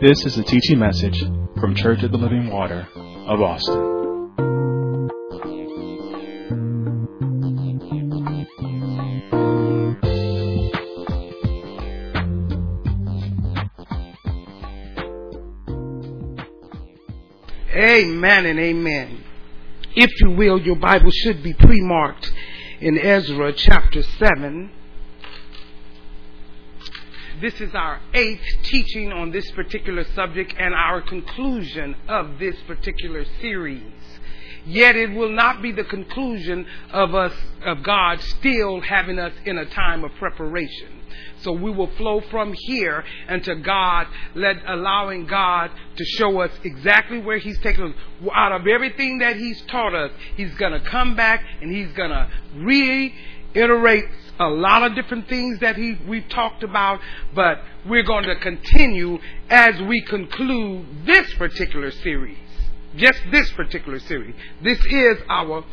This is a teaching message from Church of the Living Water of Austin. Amen and amen. If you will, your Bible should be pre marked in Ezra chapter 7. This is our eighth teaching on this particular subject and our conclusion of this particular series. Yet it will not be the conclusion of us, of God still having us in a time of preparation. So we will flow from here unto God, let allowing God to show us exactly where He's taken us. Out of everything that He's taught us, He's gonna come back and He's gonna reiterate a lot of different things that he we've talked about, but we're going to continue as we conclude this particular series. Just this particular series. This is our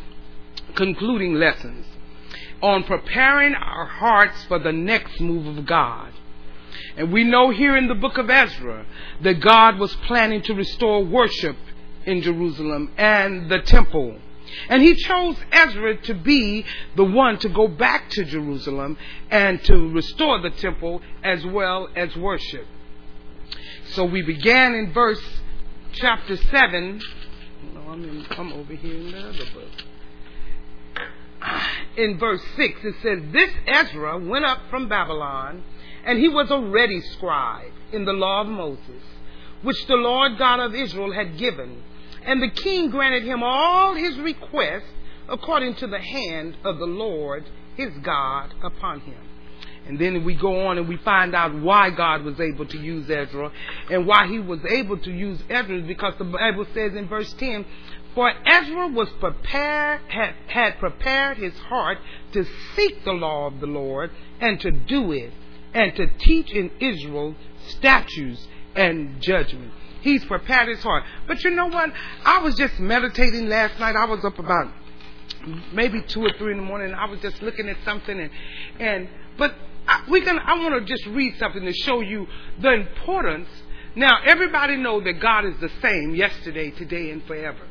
concluding lessons on preparing our hearts for the next move of God. And we know here in the book of Ezra that God was planning to restore worship in Jerusalem and the temple. And he chose Ezra to be the one to go back to Jerusalem and to restore the temple as well as worship. So we began in verse chapter 7. No, I'm, in, I'm over here in the other book. In verse 6, it says, This Ezra went up from Babylon, and he was a ready scribe in the law of Moses, which the Lord God of Israel had given and the king granted him all his requests according to the hand of the Lord his God upon him. And then we go on and we find out why God was able to use Ezra and why he was able to use Ezra because the Bible says in verse 10, for Ezra was prepared, had, had prepared his heart to seek the law of the Lord and to do it and to teach in Israel statutes and judgment. He's prepared his heart. But you know what? I was just meditating last night. I was up about maybe two or three in the morning. I was just looking at something and and but I, we can. I want to just read something to show you the importance. Now everybody know that God is the same yesterday, today, and forever.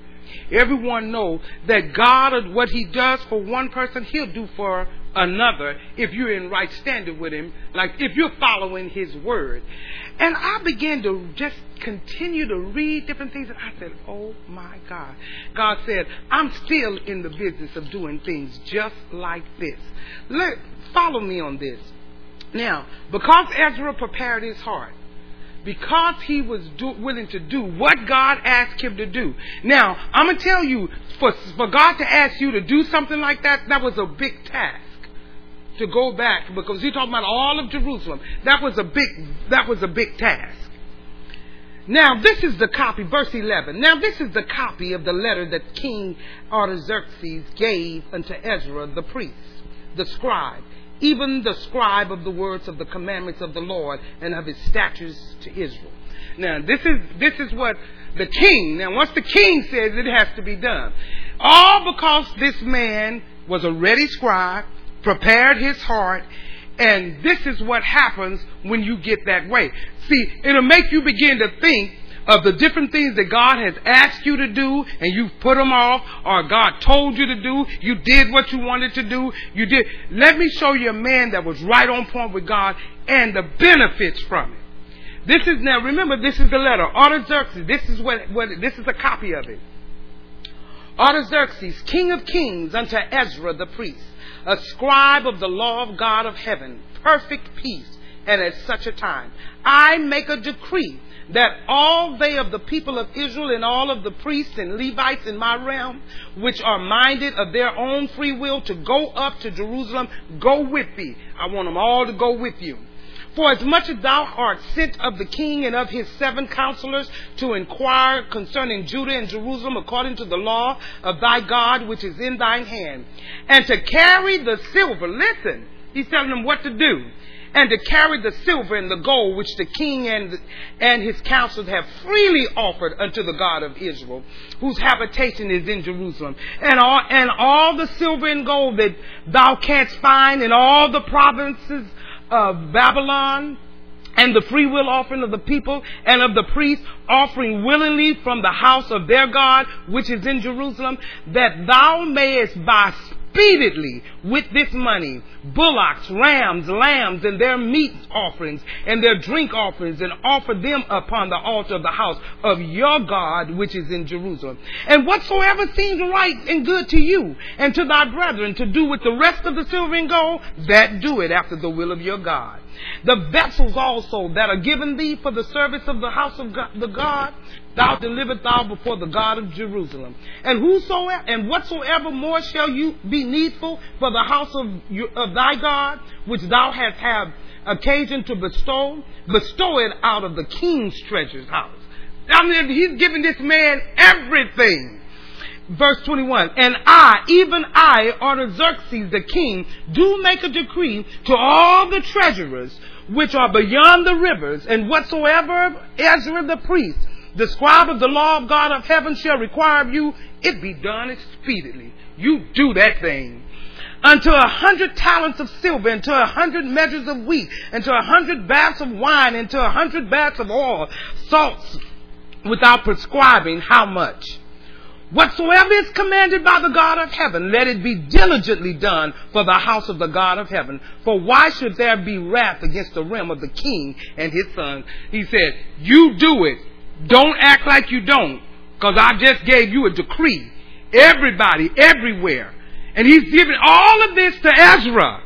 Everyone know that God, what He does for one person, He'll do for another if you're in right standing with Him, like if you're following His word. And I began to just continue to read different things, and I said, Oh my God. God said, I'm still in the business of doing things just like this. Let, follow me on this. Now, because Ezra prepared his heart, because he was do, willing to do what God asked him to do. Now, I'm going to tell you, for, for God to ask you to do something like that, that was a big task to go back because he's talking about all of Jerusalem. That was a big that was a big task. Now this is the copy, verse eleven. Now this is the copy of the letter that King Artaxerxes gave unto Ezra the priest, the scribe, even the scribe of the words of the commandments of the Lord and of his statutes to Israel. Now this is this is what the king. Now once the king says it has to be done, all because this man was a ready scribe prepared his heart, and this is what happens when you get that way. See, it'll make you begin to think of the different things that God has asked you to do and you've put them off or God told you to do. You did what you wanted to do. You did. Let me show you a man that was right on point with God and the benefits from it. This is now, remember, this is the letter. Artaxerxes, this is what, what this is a copy of it. Artaxerxes, king of kings, unto Ezra the priest a scribe of the law of God of heaven, perfect peace, and at such a time. I make a decree that all they of the people of Israel and all of the priests and Levites in my realm, which are minded of their own free will to go up to Jerusalem, go with thee. I want them all to go with you. For as much as thou art sent of the king and of his seven counselors to inquire concerning Judah and Jerusalem according to the law of thy God which is in thine hand, and to carry the silver, listen, he's telling them what to do, and to carry the silver and the gold which the king and, and his counselors have freely offered unto the God of Israel, whose habitation is in Jerusalem, and all, and all the silver and gold that thou canst find in all the provinces of Babylon and the free will offering of the people and of the priests offering willingly from the house of their God, which is in Jerusalem, that thou mayest buy speedily with this money bullocks, rams, lambs, and their meat offerings and their drink offerings, and offer them upon the altar of the house of your God, which is in Jerusalem. And whatsoever seems right and good to you and to thy brethren to do with the rest of the silver and gold, that do it after the will of your God. The vessels also that are given thee for the service of the house of God, the God, thou deliver thou before the God of Jerusalem. And whosoever and whatsoever more shall you be needful for the house of, of thy God, which thou hast had occasion to bestow, bestow it out of the king's treasures house. I mean, he's giving this man everything verse 21, and I, even I, Artaxerxes the king, do make a decree to all the treasurers which are beyond the rivers, and whatsoever Ezra the priest, the scribe of the law of God of heaven shall require of you, it be done speedily. You do that thing. Unto a hundred talents of silver, unto a hundred measures of wheat, unto a hundred baths of wine, unto a hundred baths of oil, salts, without prescribing how much. Whatsoever is commanded by the God of heaven, let it be diligently done for the house of the God of heaven. For why should there be wrath against the realm of the king and his son? He said, you do it. Don't act like you don't, because I just gave you a decree. Everybody, everywhere. And he's giving all of this to Ezra.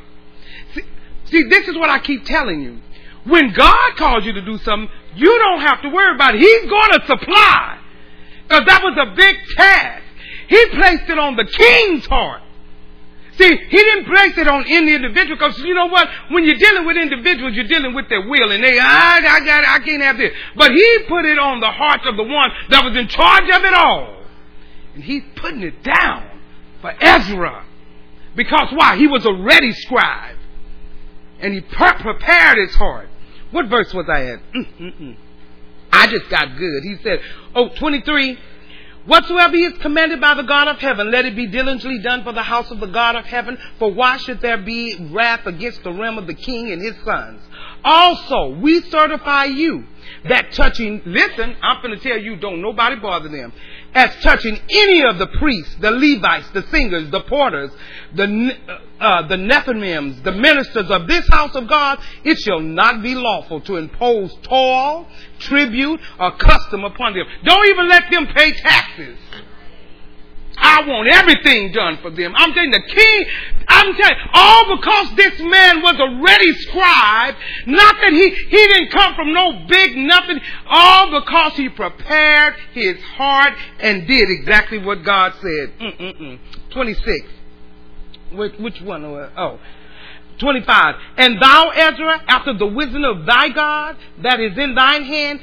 See, see, this is what I keep telling you. When God calls you to do something, you don't have to worry about it. He's going to supply. Because that was a big task. He placed it on the king's heart. See, he didn't place it on any individual because you know what? When you're dealing with individuals, you're dealing with their will and they, I, I got it, I can't have this. But he put it on the heart of the one that was in charge of it all. And he's putting it down for Ezra. Because why? He was a ready scribe. And he prepared his heart. What verse was I at? Mm-mm-mm. I just got good. He said, oh, 23. Whatsoever is commanded by the God of heaven, let it be diligently done for the house of the God of heaven. For why should there be wrath against the realm of the king and his sons? Also, we certify you that touching, listen, I'm going to tell you, don't nobody bother them. As touching any of the priests, the Levites, the singers, the porters, the, uh, the Nethinims, the ministers of this house of God, it shall not be lawful to impose toll, tribute, or custom upon them. Don't even let them pay taxes. I want everything done for them. I'm telling the king, I'm telling all because this man was a ready scribe, not that he, he didn't come from no big nothing, all because he prepared his heart and did exactly what God said. Mm-mm-mm. 26. Which, which one? Oh. 25. And thou, Ezra, after the wisdom of thy God that is in thine hand,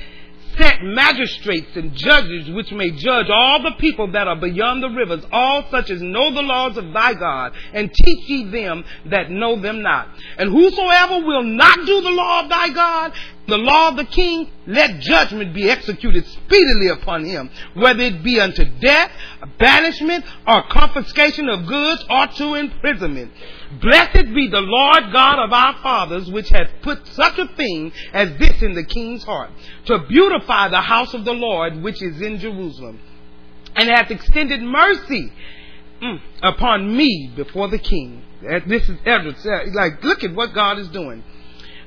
set magistrates and judges which may judge all the people that are beyond the rivers, all such as know the laws of thy God, and teach ye them that know them not. And whosoever will not do the law of thy God, the law of the king, let judgment be executed speedily upon him, whether it be unto death, banishment, or confiscation of goods, or to imprisonment. Blessed be the Lord God of our fathers, which hath put such a thing as this in the king's heart, to beautify the house of the Lord, which is in Jerusalem, and hath extended mercy mm, upon me before the king. This is Edward. Like, look at what God is doing.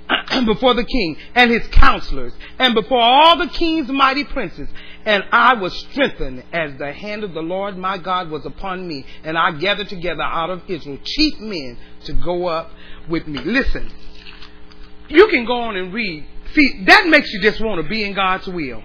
before the king and his counselors and before all the king's mighty princes. And I was strengthened as the hand of the Lord my God was upon me. And I gathered together out of Israel chief men to go up with me. Listen, you can go on and read. See, that makes you just want to be in God's will.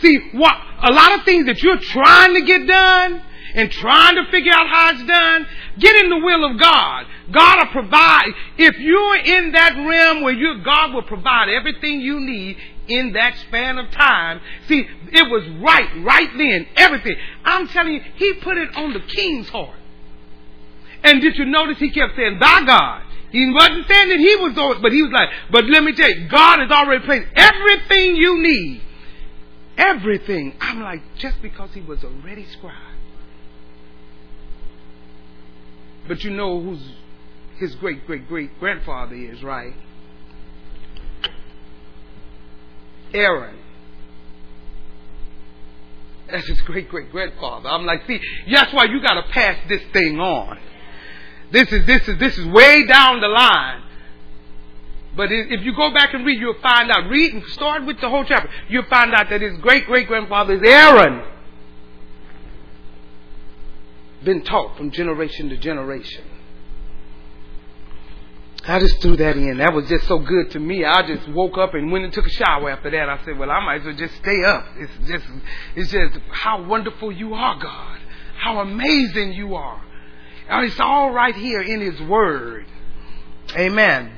See, what, a lot of things that you're trying to get done, and trying to figure out how it's done, get in the will of God. God will provide. If you're in that realm where you, God will provide everything you need in that span of time. See, it was right, right then, everything. I'm telling you, He put it on the king's heart. And did you notice He kept saying, thy God. He wasn't saying that he was going, but he was like, but let me tell you, God has already placed everything you need. Everything. I'm like, just because he was a ready scribe. But you know who's his great great great grandfather is, right? Aaron. That's his great great grandfather. I'm like, see, that's why you got to pass this thing on. This is this is this is way down the line. But if you go back and read, you'll find out. Read and start with the whole chapter. You'll find out that his great great grandfather is Aaron. Been taught from generation to generation. I just threw that in. That was just so good to me. I just woke up and went and took a shower after that. I said, well, I might as well just stay up. It's just, it's just how wonderful you are, God. How amazing you are. And it's all right here in His Word. Amen.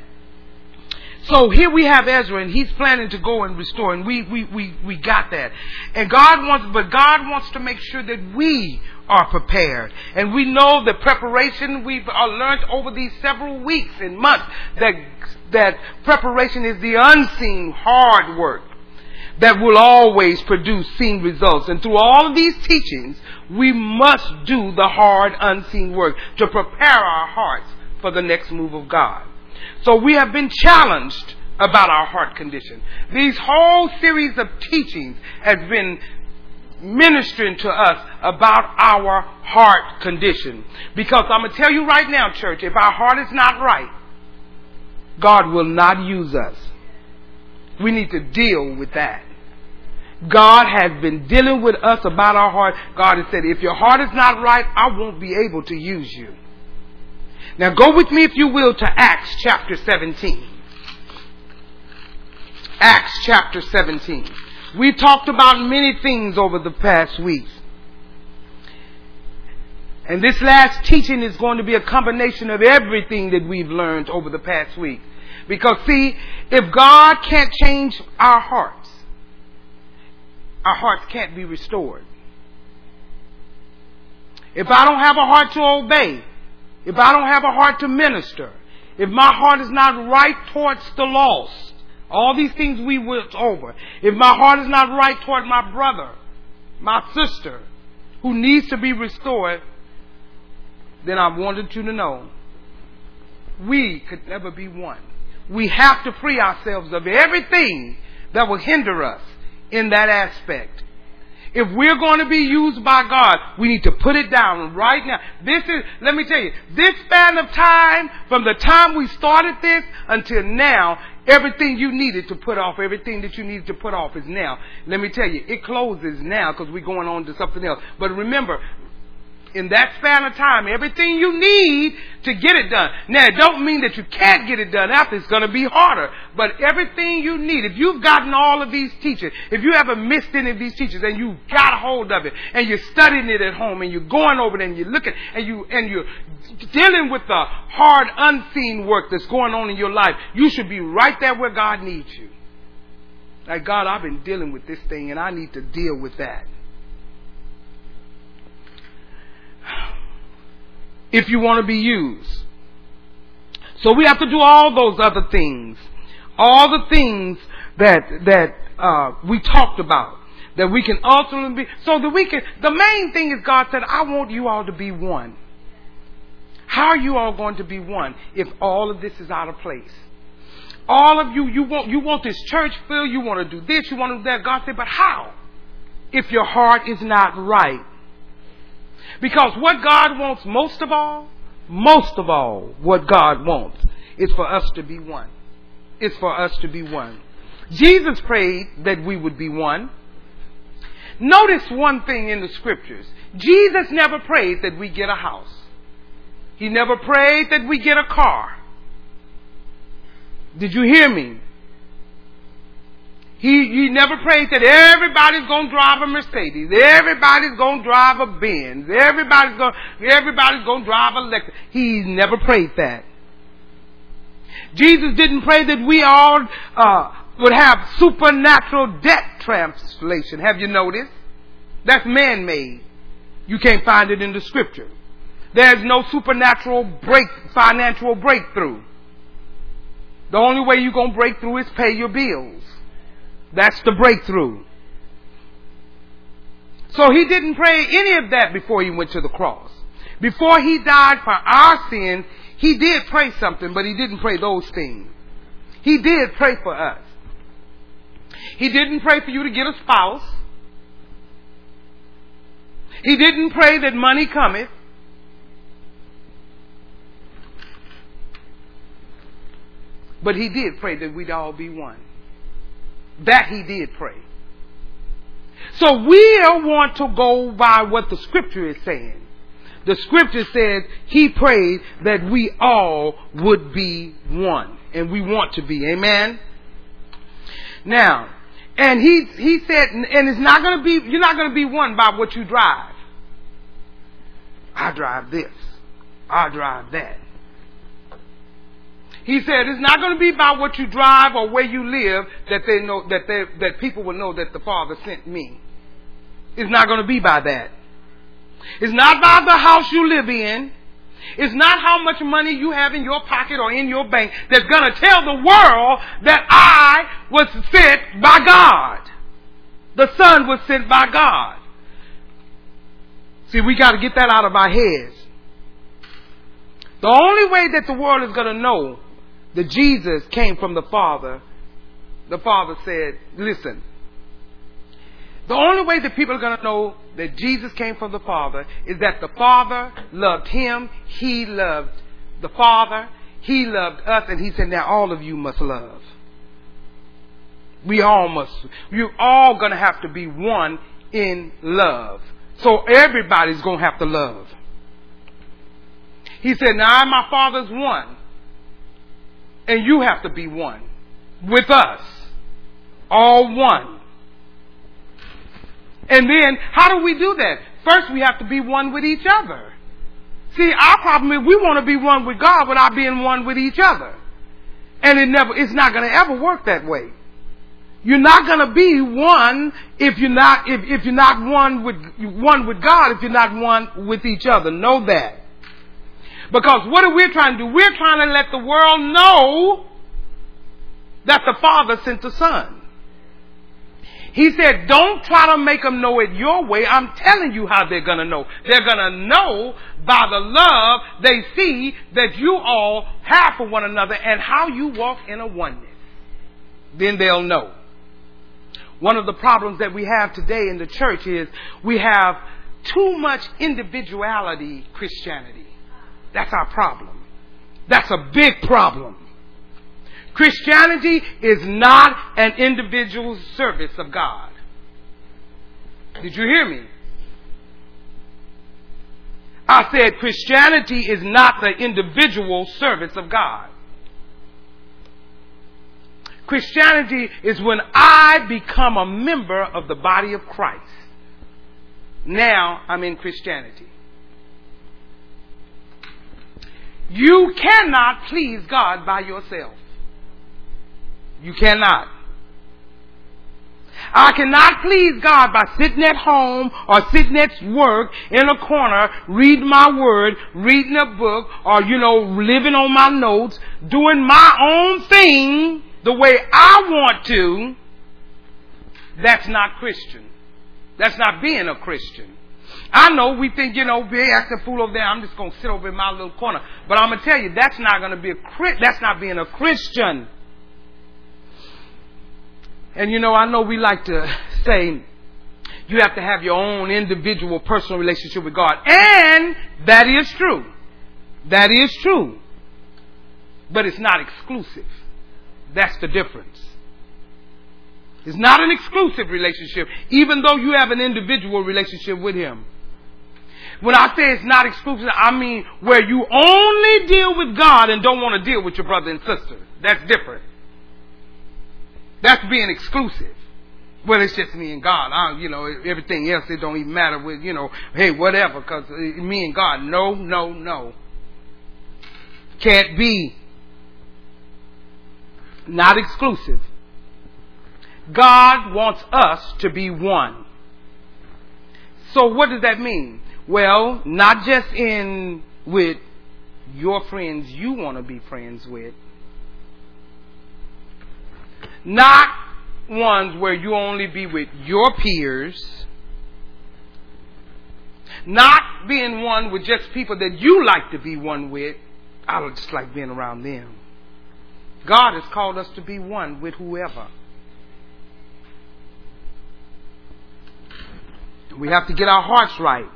So here we have Ezra and he's planning to go and restore and we, we, we, we got that. And God wants, but God wants to make sure that we are prepared. And we know the preparation we've uh, learned over these several weeks and months that, that preparation is the unseen hard work that will always produce seen results. And through all of these teachings, we must do the hard unseen work to prepare our hearts for the next move of God. So we have been challenged about our heart condition. These whole series of teachings has been ministering to us about our heart condition. Because I'm going to tell you right now, church, if our heart is not right, God will not use us. We need to deal with that. God has been dealing with us about our heart. God has said, if your heart is not right, I won't be able to use you. Now go with me, if you will, to Acts chapter 17. Acts chapter 17. We talked about many things over the past weeks. And this last teaching is going to be a combination of everything that we've learned over the past week. Because see, if God can't change our hearts, our hearts can't be restored. If I don't have a heart to obey, if I don't have a heart to minister, if my heart is not right towards the lost, all these things we went over, if my heart is not right toward my brother, my sister, who needs to be restored, then I wanted you to know we could never be one. We have to free ourselves of everything that will hinder us in that aspect. If we're going to be used by God, we need to put it down right now. This is, let me tell you, this span of time, from the time we started this until now, everything you needed to put off, everything that you needed to put off is now. Let me tell you, it closes now because we're going on to something else. But remember, in that span of time everything you need to get it done. Now, it don't mean that you can't get it done after. It's going to be harder. But everything you need, if you've gotten all of these teachers, if you haven't missed any of these teachers and you got a hold of it and you're studying it at home and you're going over it and you're looking and you, and you're dealing with the hard unseen work that's going on in your life, you should be right there where God needs you. Like, God, I've been dealing with this thing and I need to deal with that. If you want to be used. So we have to do all those other things. All the things that, that, uh, we talked about. That we can ultimately be, so that we can, the main thing is God said, I want you all to be one. How are you all going to be one if all of this is out of place? All of you, you want, you want this church filled, you want to do this, you want to do that. God said, but how? If your heart is not right. Because what God wants most of all, most of all, what God wants is for us to be one. It's for us to be one. Jesus prayed that we would be one. Notice one thing in the scriptures. Jesus never prayed that we get a house. He never prayed that we get a car. Did you hear me? He, he never prayed that everybody's gonna drive a Mercedes. Everybody's gonna drive a Benz. Everybody's gonna, everybody's gonna drive a Lexus. He never prayed that. Jesus didn't pray that we all, uh, would have supernatural debt translation. Have you noticed? That's man-made. You can't find it in the scripture. There's no supernatural break, financial breakthrough. The only way you're gonna break through is pay your bills. That's the breakthrough. So he didn't pray any of that before he went to the cross. Before he died for our sins, he did pray something, but he didn't pray those things. He did pray for us. He didn't pray for you to get a spouse. He didn't pray that money cometh. But he did pray that we'd all be one. That he did pray. So we don't want to go by what the scripture is saying. The scripture says he prayed that we all would be one. And we want to be. Amen? Now, and he, he said, and it's not going to be, you're not going to be one by what you drive. I drive this. I drive that. He said it's not going to be by what you drive or where you live that they know that they, that people will know that the Father sent me. It's not going to be by that. It's not by the house you live in. It's not how much money you have in your pocket or in your bank that's going to tell the world that I was sent by God. The Son was sent by God. See, we got to get that out of our heads. The only way that the world is going to know that Jesus came from the Father, the Father said, listen, the only way that people are going to know that Jesus came from the Father is that the Father loved him, he loved the Father, he loved us, and he said, now all of you must love. We all must, you're all going to have to be one in love. So everybody's going to have to love. He said, now my Father's one. And you have to be one with us. All one. And then, how do we do that? First, we have to be one with each other. See, our problem is we want to be one with God without being one with each other. And it never, it's not going to ever work that way. You're not going to be one if you're not, if, if you're not one with, one with God, if you're not one with each other. Know that. Because what are we trying to do? We're trying to let the world know that the Father sent the Son. He said, don't try to make them know it your way. I'm telling you how they're going to know. They're going to know by the love they see that you all have for one another and how you walk in a oneness. Then they'll know. One of the problems that we have today in the church is we have too much individuality Christianity. That's our problem. That's a big problem. Christianity is not an individual service of God. Did you hear me? I said Christianity is not the individual service of God. Christianity is when I become a member of the body of Christ. Now I'm in Christianity. You cannot please God by yourself. You cannot. I cannot please God by sitting at home or sitting at work in a corner, reading my word, reading a book, or, you know, living on my notes, doing my own thing the way I want to. That's not Christian. That's not being a Christian. I know we think, you know, be acting fool over there. I'm just going to sit over in my little corner. But I'm going to tell you, that's not going to be a, that's not being a Christian. And you know, I know we like to say you have to have your own individual personal relationship with God. And that is true. That is true. But it's not exclusive. That's the difference. It's not an exclusive relationship, even though you have an individual relationship with Him. When I say it's not exclusive, I mean where you only deal with God and don't want to deal with your brother and sister. That's different. That's being exclusive. Well, it's just me and God. I, you know, everything else it don't even matter. With you know, hey, whatever, because uh, me and God. No, no, no. Can't be. Not exclusive. God wants us to be one. So what does that mean? Well, not just in with your friends you want to be friends with, not ones where you only be with your peers, not being one with just people that you like to be one with. I don't just like being around them. God has called us to be one with whoever. We have to get our hearts right.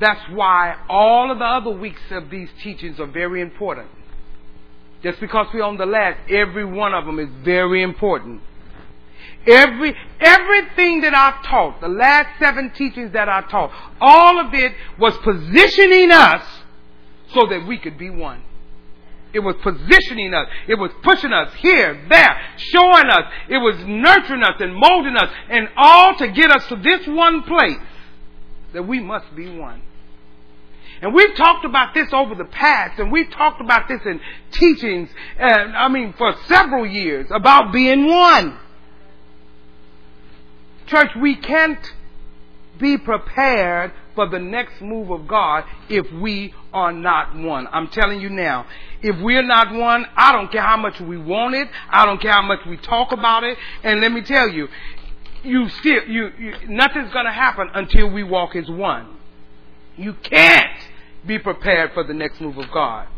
That's why all of the other weeks of these teachings are very important. Just because we're on the last, every one of them is very important. Every, everything that I've taught, the last seven teachings that I taught, all of it was positioning us so that we could be one. It was positioning us. It was pushing us here, there, showing us. It was nurturing us and molding us and all to get us to this one place that we must be one. And we've talked about this over the past, and we've talked about this in teachings, uh, I mean, for several years, about being one. Church, we can't be prepared for the next move of God if we are not one. I'm telling you now, if we're not one, I don't care how much we want it, I don't care how much we talk about it, and let me tell you, you still, you, you nothing's gonna happen until we walk as one. You can't be prepared for the next move of God.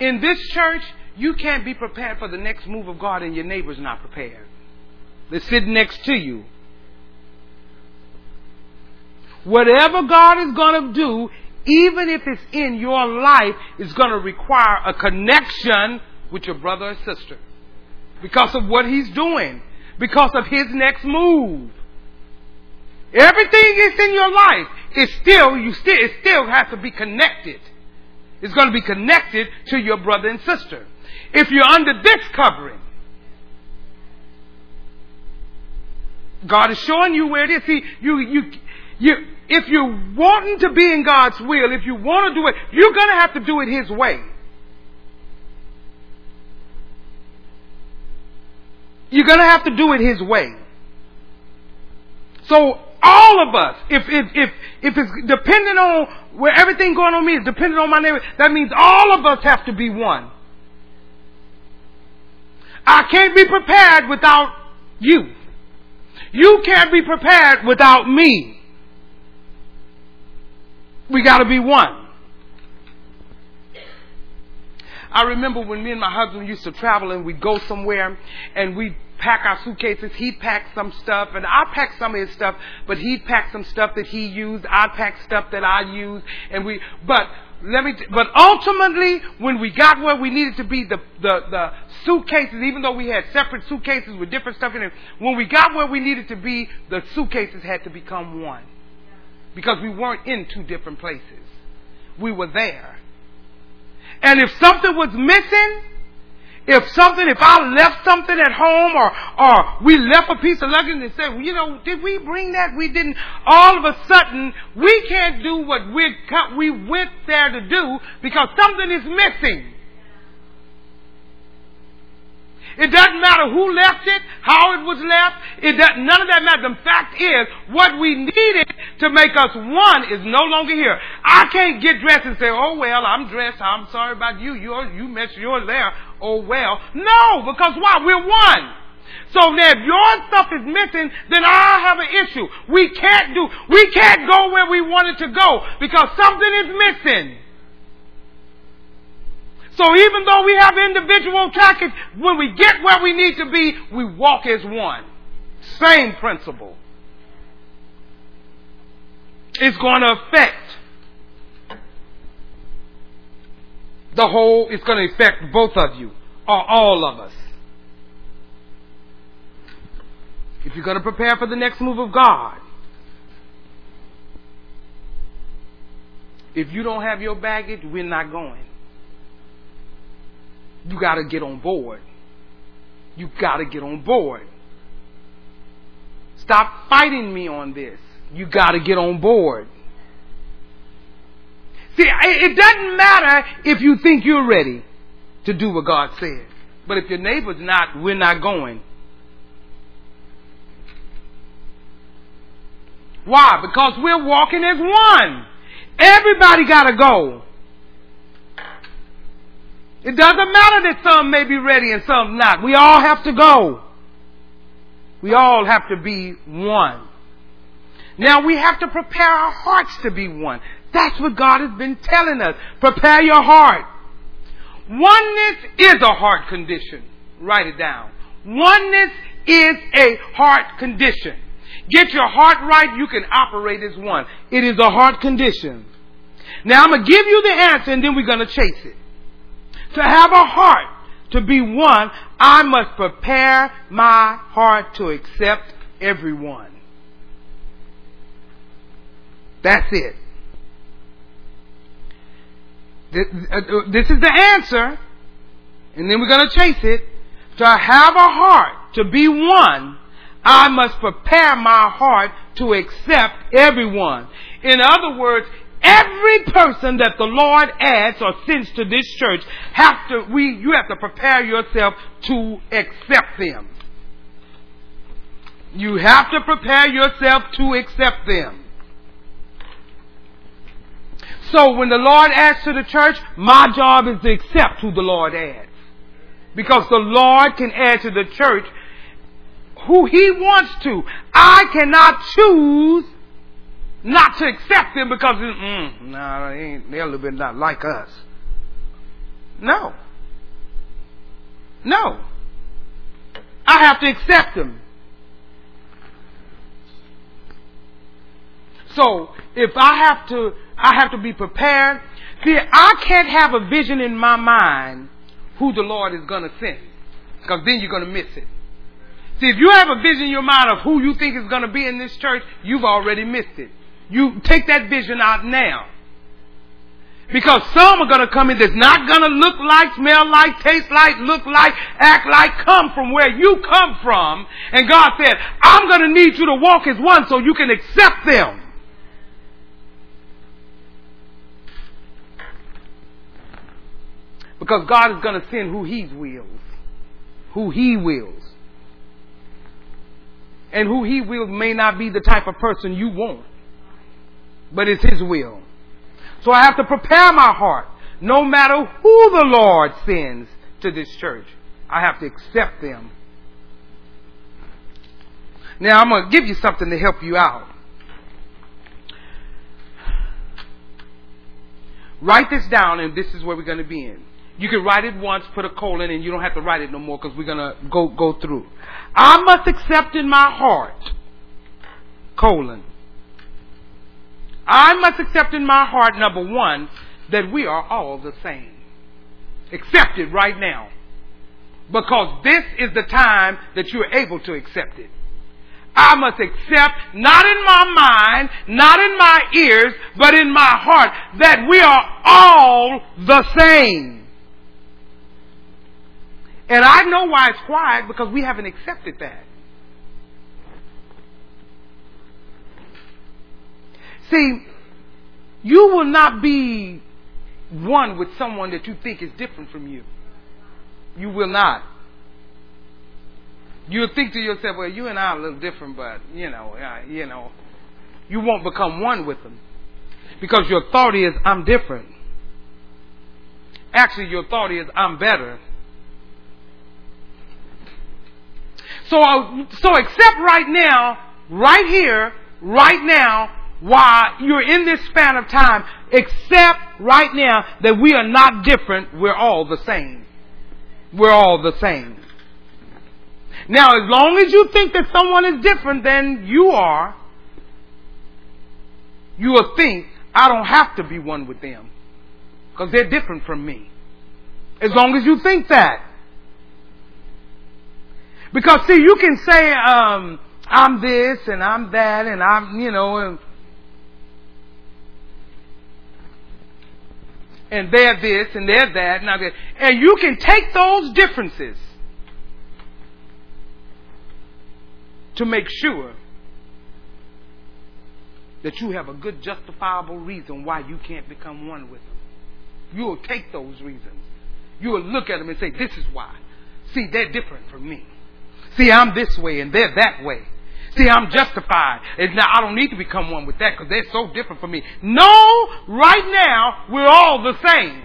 In this church, you can't be prepared for the next move of God and your neighbor's not prepared. They're sitting next to you. Whatever God is going to do, even if it's in your life, is going to require a connection with your brother or sister. Because of what he's doing. Because of his next move. Everything is in your life. It's still, you still, it still has to be connected. It's going to be connected to your brother and sister. If you're under this covering, God is showing you where it is. See, you, you, you, if you're wanting to be in God's will, if you want to do it, you're going to have to do it His way. You're going to have to do it His way. So all of us, if, if, if, if it's dependent on where everything going on me is dependent on my neighbor, that means all of us have to be one. I can't be prepared without you. You can't be prepared without me. We gotta be one. I remember when me and my husband used to travel and we'd go somewhere and we'd pack our suitcases. He'd pack some stuff and I packed some of his stuff, but he'd pack some stuff that he used. I'd pack stuff that I used and we, but let me, t- but ultimately when we got where we needed to be, the, the, the suitcases, even though we had separate suitcases with different stuff in it, when we got where we needed to be, the suitcases had to become one. Because we weren't in two different places. We were there. And if something was missing, if something, if I left something at home or, or we left a piece of luggage and said, well, you know, did we bring that? We didn't. All of a sudden, we can't do what we we went there to do because something is missing. It doesn't matter who left it, how it was left. It does, none of that matters. The fact is, what we needed to make us one is no longer here. I can't get dressed and say, "Oh well, I'm dressed. I'm sorry about you. You you messed yours there. Oh well." No, because why? We're one. So now if your stuff is missing, then I have an issue. We can't do, we can't go where we wanted to go because something is missing. So even though we have individual trackage, when we get where we need to be, we walk as one. Same principle. It's going to affect the whole, it's going to affect both of you, or all of us. If you're going to prepare for the next move of God, if you don't have your baggage, we're not going you got to get on board. You got to get on board. Stop fighting me on this. You got to get on board. See, it doesn't matter if you think you're ready to do what God said. But if your neighbor's not, we're not going. Why? Because we're walking as one. Everybody got to go. It doesn't matter that some may be ready and some not. We all have to go. We all have to be one. Now we have to prepare our hearts to be one. That's what God has been telling us. Prepare your heart. Oneness is a heart condition. Write it down. Oneness is a heart condition. Get your heart right, you can operate as one. It is a heart condition. Now I'm going to give you the answer and then we're going to chase it. To have a heart to be one, I must prepare my heart to accept everyone. That's it. Uh, this is the answer, and then we're going to chase it. To have a heart to be one, I must prepare my heart to accept everyone. In other words, every person that the Lord adds or sends to this church have to we you have to prepare yourself to accept them. You have to prepare yourself to accept them. So when the Lord adds to the church, my job is to accept who the Lord adds. Because the Lord can add to the church who He wants to. I cannot choose not to accept them because, mm, nah, they ain't, they're a little bit not like us. No. No. I have to accept them. So if I have to, I have to be prepared. See, I can't have a vision in my mind who the Lord is going to send, because then you're going to miss it. See, if you have a vision in your mind of who you think is going to be in this church, you've already missed it. You take that vision out now. Because some are going to come in that's not going to look like, smell like, taste like, look like, act like, come from where you come from. And God said, I'm going to need you to walk as one so you can accept them. Because God is going to send who He wills. Who He wills. And who He wills may not be the type of person you want. But it's His will. So I have to prepare my heart. No matter who the Lord sends to this church, I have to accept them. Now I'm going to give you something to help you out. Write this down, and this is where we're going to be in. You can write it once, put a colon, and you don't have to write it no more because we're going to go, go through. I must accept in my heart, colon. I must accept in my heart, number one, that we are all the same. Accept it right now. Because this is the time that you're able to accept it. I must accept, not in my mind, not in my ears, but in my heart, that we are all the same. And I know why it's quiet because we haven't accepted that. See, you will not be one with someone that you think is different from you. You will not. You'll think to yourself, well, you and I are a little different, but, you know, uh, you know, you won't become one with them. Because your thought is, I'm different. Actually, your thought is, I'm better. So, so accept right now, right here, right now, while you're in this span of time, except right now that we are not different, we're all the same. We're all the same. Now, as long as you think that someone is different than you are, you will think, I don't have to be one with them. Because they're different from me. As long as you think that. Because see, you can say, um, I'm this and I'm that and I'm, you know, and, and they're this and they're that and that. And you can take those differences to make sure that you have a good justifiable reason why you can't become one with them. You will take those reasons. You will look at them and say, this is why. See, they're different from me. See, I'm this way and they're that way. See, I'm justified. And now I don't need to become one with that because they're so different from me. No, right now, we're all the same.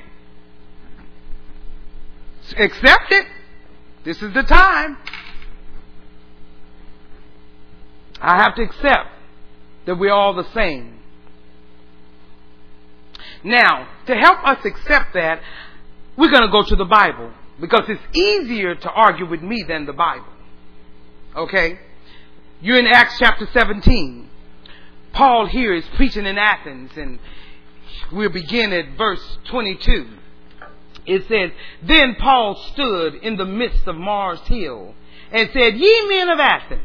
Accept it. This is the time. I have to accept that we're all the same. Now, to help us accept that, we're going to go to the Bible. because it's easier to argue with me than the Bible. Okay? You're in Acts chapter 17. Paul here is preaching in Athens, and we'll begin at verse 22. It says, Then Paul stood in the midst of Mars Hill and said, Ye men of Athens,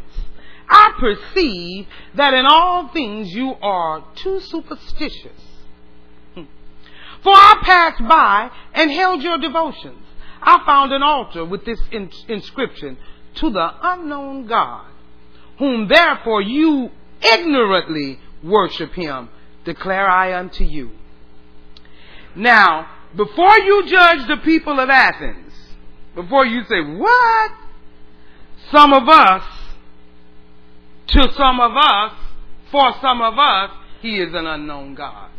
I perceive that in all things you are too superstitious. For I passed by and held your devotions. I found an altar with this inscription, To the unknown God, whom therefore you ignorantly worship him, declare I unto you. Now, before you judge the people of Athens, before you say, what? Some of us, to some of us, for some of us, he is an unknown God.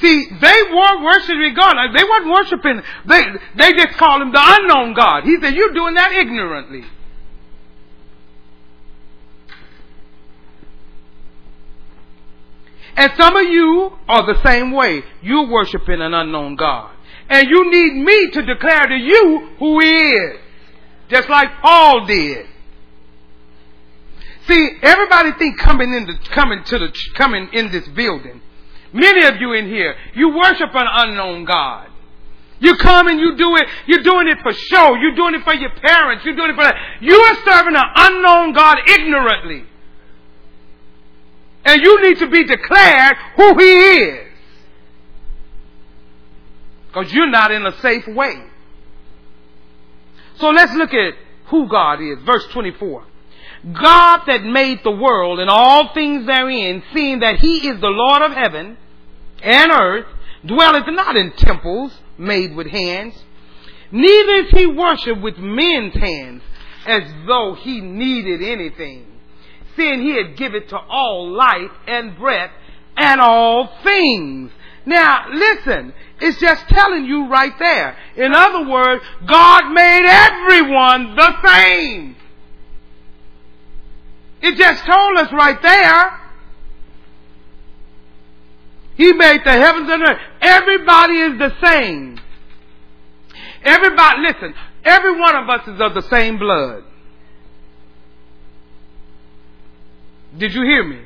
See, they weren't worshiping God. They weren't worshiping, they, they just called him the unknown God. He said, you're doing that ignorantly. And some of you are the same way. You're worshiping an unknown God. And you need me to declare to you who He is. Just like Paul did. See, everybody think coming in the, coming to the, coming in this building. Many of you in here, you worship an unknown God. You come and you do it, you're doing it for show, you're doing it for your parents, you're doing it for that. You are serving an unknown God ignorantly. And you need to be declared who He is. Because you're not in a safe way. So let's look at who God is. Verse 24. God that made the world and all things therein, seeing that He is the Lord of heaven and earth, dwelleth not in temples made with hands, neither is He worshipped with men's hands, as though He needed anything seeing he had given to all life and breath and all things. Now, listen, it's just telling you right there. In other words, God made everyone the same. It just told us right there. He made the heavens and earth. Everybody is the same. Everybody, listen, every one of us is of the same blood. Did you hear me?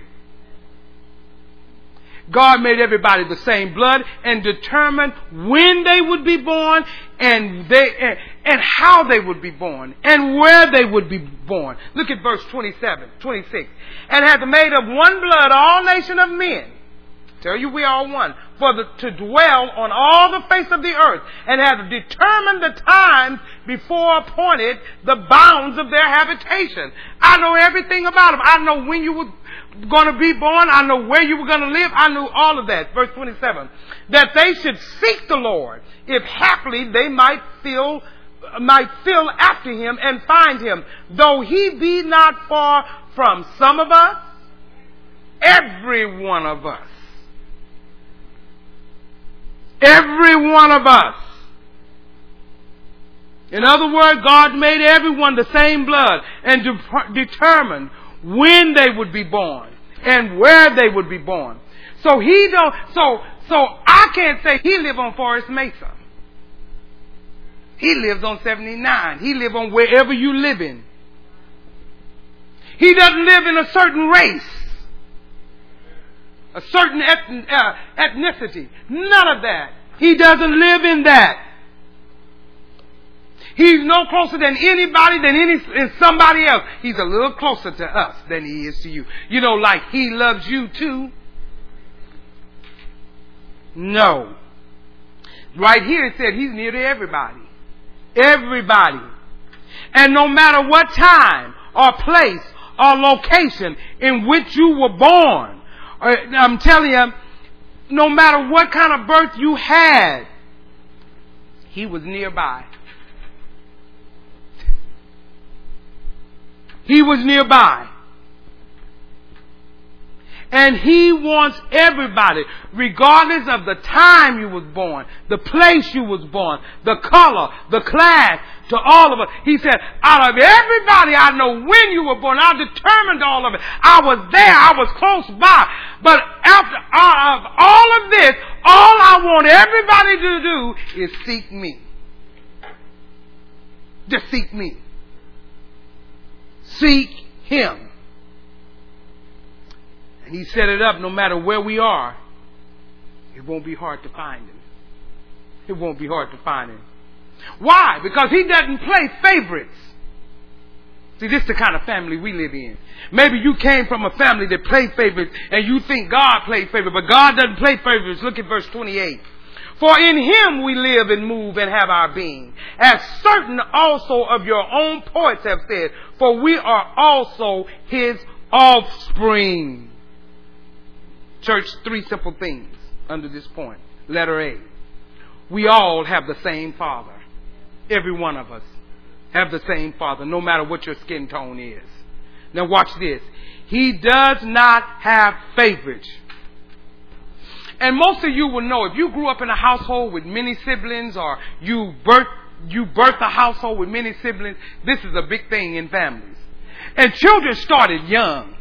God made everybody the same blood and determined when they would be born and they and, how they would be born and where they would be born. Look at verse 27, 26. And hath made of one blood all nation of men Tell you we are one. For the, to dwell on all the face of the earth and have determined the times before appointed the bounds of their habitation. I know everything about them. I know when you were going to be born. I know where you were going to live. I knew all of that. Verse 27. That they should seek the Lord if haply they might feel might feel after him and find him, though he be not far from some of us, every one of us. Every one of us. In other words, God made everyone the same blood and de- determined when they would be born and where they would be born. So he don't, so, so I can't say he live on Forest Mesa. He lives on 79. He lives on wherever you live in. He doesn't live in a certain race, a certain uh, ethnicity. None of that. He doesn't live in that. He's no closer than anybody than any than somebody else. He's a little closer to us than he is to you. You know, like he loves you too. No. Right here it said he's near to everybody. Everybody. And no matter what time or place or location in which you were born, uh, I'm telling you, no matter what kind of birth you had, he was nearby. He was nearby. And he wants everybody, regardless of the time you was born, the place you was born, the color, the class, to all of us. He said, out of everybody I know when you were born, I determined all of it. I was there, I was close by. But after uh, of all of this, all I want everybody to do is seek me. Just seek me. Seek him. And he set it up no matter where we are, it won't be hard to find him. It won't be hard to find him. Why? Because he doesn't play favorites. See, this is the kind of family we live in. Maybe you came from a family that played favorites and you think God played favorites, but God doesn't play favorites. Look at verse 28. For in him we live and move and have our being, as certain also of your own poets have said, for we are also his offspring. Church, three simple things under this point. Letter A. We all have the same Father. Every one of us have the same Father, no matter what your skin tone is. Now watch this. He does not have favorites. And most of you will know if you grew up in a household with many siblings or you birth you birth a household with many siblings, this is a big thing in families. And children started young.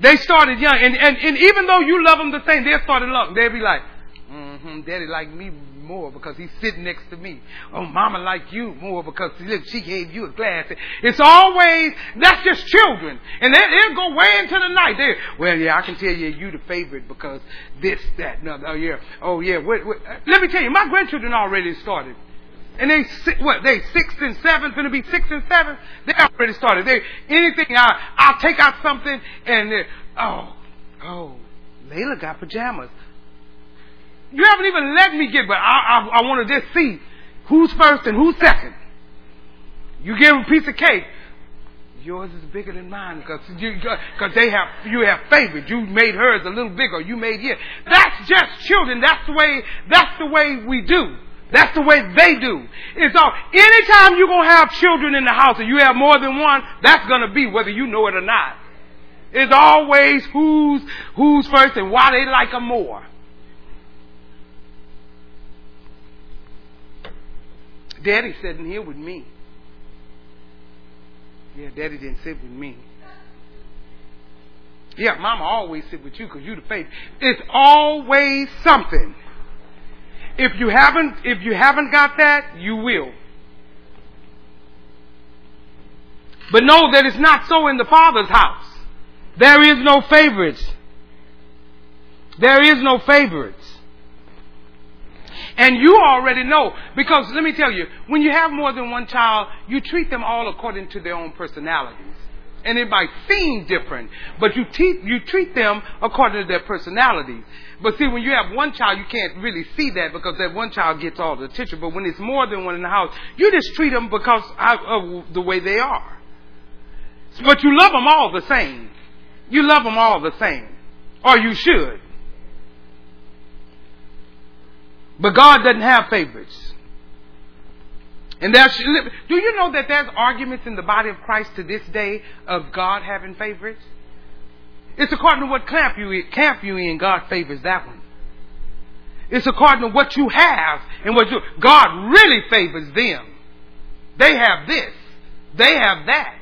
They started young. And, and, and even though you love them the same, they'll start to love. They'll be like, mm-hmm, daddy like me more because he's sitting next to me. Oh, mama like you more because look, she gave you a glass. It's always, that's just children. And they, will go way into the night. They, well, yeah, I can tell you, you the favorite because this, that, no, oh yeah, oh yeah. What, what, let me tell you, my grandchildren already started. And they what they sixth and seventh, gonna be six and seven. They already started. They anything I I'll take out something and oh oh Layla got pajamas. You haven't even let me get, but I, I, I want to just see who's first and who's second. You give a piece of cake. Yours is bigger than mine because you, cause they have, you have favorites. You made hers a little bigger. You made his. That's just children. That's the way, that's the way we do. That's the way they do. It's all, anytime you're gonna have children in the house and you have more than one, that's gonna be whether you know it or not. It's always who's, who's first and why they like them more. Daddy sitting here with me. Yeah, Daddy didn't sit with me. Yeah, Mama always sit with you because you the faith. It's always something. If you haven't, if you haven't got that, you will. But know that it's not so in the Father's house. There is no favorites. There is no favorites. And you already know, because let me tell you, when you have more than one child, you treat them all according to their own personalities. And it might seem different, but you, te- you treat them according to their personalities. But see, when you have one child, you can't really see that because that one child gets all the attention. But when it's more than one in the house, you just treat them because of the way they are. But you love them all the same. You love them all the same. Or you should. But God doesn't have favorites. And there's, do you know that there's arguments in the body of Christ to this day of God having favorites? It's according to what camp you camp you in, God favors that one. It's according to what you have and what you God really favors them. They have this. They have that.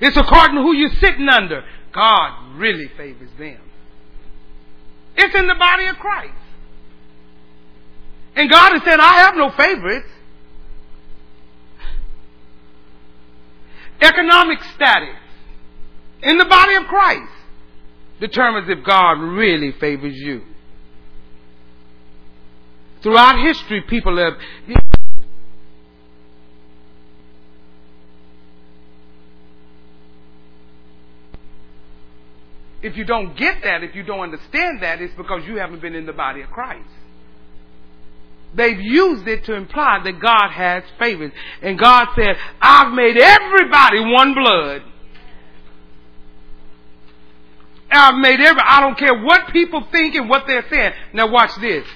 It's according to who you're sitting under. God really favors them. It's in the body of Christ. And God is saying, I have no favorites. Economic status in the body of Christ determines if God really favors you. Throughout history, people have. If you don't get that, if you don't understand that, it's because you haven't been in the body of Christ they've used it to imply that God has favors. And God said, I've made everybody one blood. I've made every, I don't care what people think and what they're saying. Now watch this.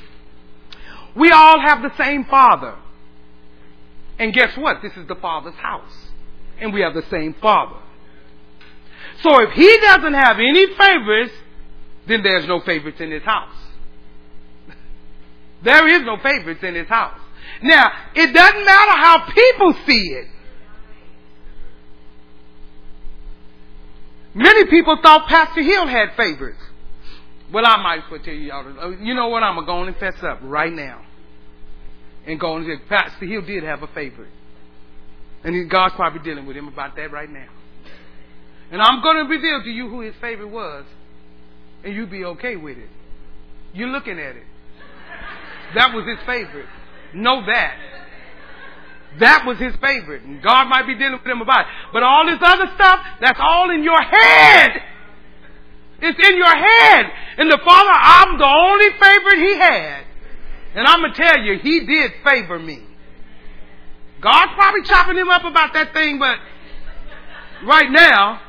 We all have the same father. And guess what? This is the father's house. And we have the same father. So if he doesn't have any favorites, then there's no favorites in his house. There is no favorites in his house. Now, it doesn't matter how people see it. Many people thought Pastor Hill had favorites. Well, I might as well tell you y'all. Uh, you know what? I'm going to go and fess up right now. And go on and say, Pastor Hill did have a favorite. And God's probably dealing with him about that right now. And I'm going to reveal to you who his favorite was. And you be okay with it. You're looking at it. That was his favorite. Know that. That was his favorite. And God might be dealing with him about it. But all this other stuff, that's all in your head. It's in your head. And the Father, I'm the only favorite he had. And I'm going to tell you, he did favor me. God's probably chopping him up about that thing, but right now,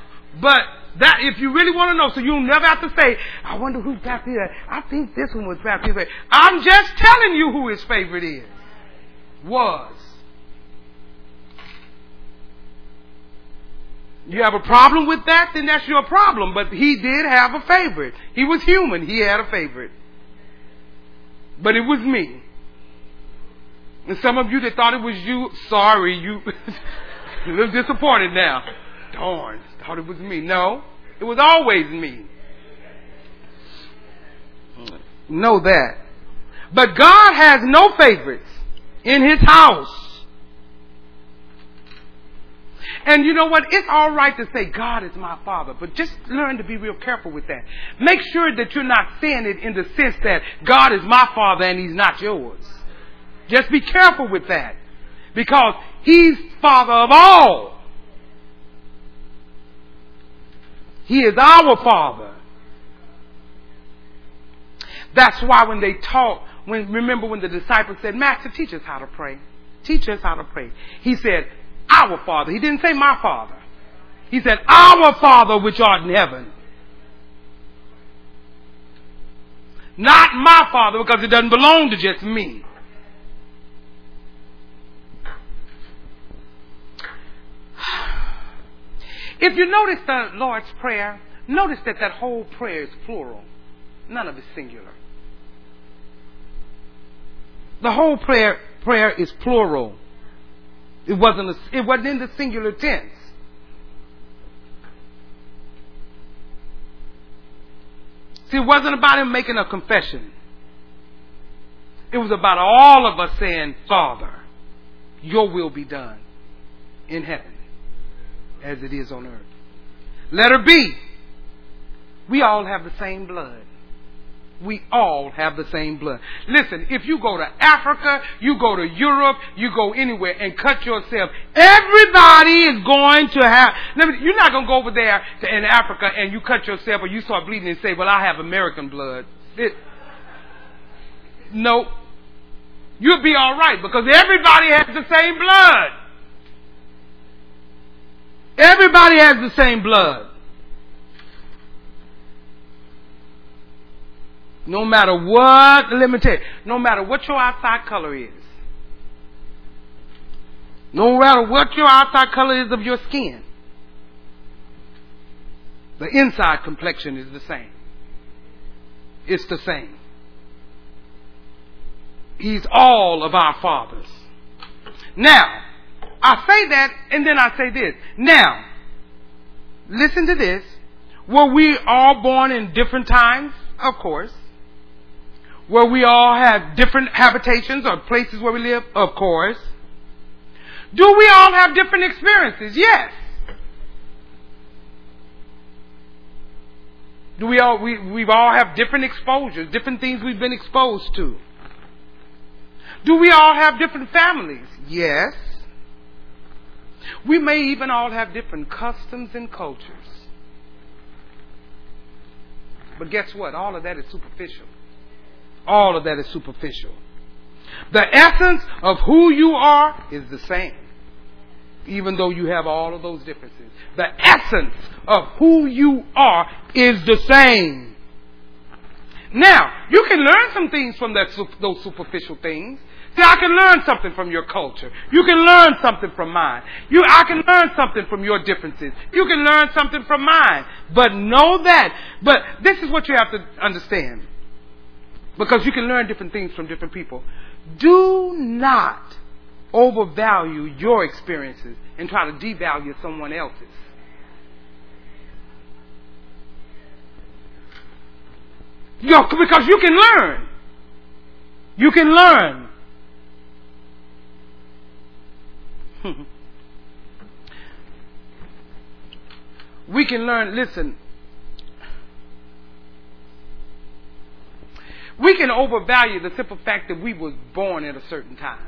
but that if you really want to know, so you'll never have to say, I wonder who's Hill. I think this one was Hill. I'm just telling you who his favorite is. Was. You have a problem with that, then that's your problem. But he did have a favorite. He was human. He had a favorite. But it was me. And some of you that thought it was you, sorry, you, you look disappointed now. Darn, thought it was me. No, it was always me. Know that. But God has no favorites in His house. And you know what? It's all right to say God is my father, but just learn to be real careful with that. Make sure that you're not saying it in the sense that God is my father and he's not yours. Just be careful with that. Because he's father of all. He is our father. That's why when they talk, when remember when the disciples said, Master, teach us how to pray. Teach us how to pray. He said, our Father. He didn't say my Father. He said, Our Father which art in heaven. Not my Father because it doesn't belong to just me. If you notice the Lord's Prayer, notice that that whole prayer is plural. None of it singular. The whole prayer, prayer is plural. It wasn't, a, it wasn't in the singular tense. See, it wasn't about him making a confession. It was about all of us saying, Father, your will be done in heaven as it is on earth. Letter B. We all have the same blood we all have the same blood. Listen, if you go to Africa, you go to Europe, you go anywhere and cut yourself, everybody is going to have, you're not going to go over there to, in Africa and you cut yourself or you start bleeding and say, well, I have American blood. It, no. You'll be alright because everybody has the same blood. Everybody has the same blood. No matter what, let me tell you, no matter what your outside color is, no matter what your outside color is of your skin, the inside complexion is the same. It's the same. He's all of our fathers. Now, I say that and then I say this. Now, listen to this. Were we all born in different times? Of course where we all have different habitations or places where we live? Of course. Do we all have different experiences? Yes. Do we all we we all have different exposures, different things we've been exposed to? Do we all have different families? Yes. We may even all have different customs and cultures. But guess what? All of that is superficial. All of that is superficial. The essence of who you are is the same, even though you have all of those differences. The essence of who you are is the same. Now, you can learn some things from that, those superficial things. See, I can learn something from your culture. You can learn something from mine. You, I can learn something from your differences. You can learn something from mine. But know that. But this is what you have to understand. Because you can learn different things from different people. Do not overvalue your experiences and try to devalue someone else's. You know, because you can learn. You can learn. we can learn, listen, we can overvalue the simple fact that we was born at a certain time.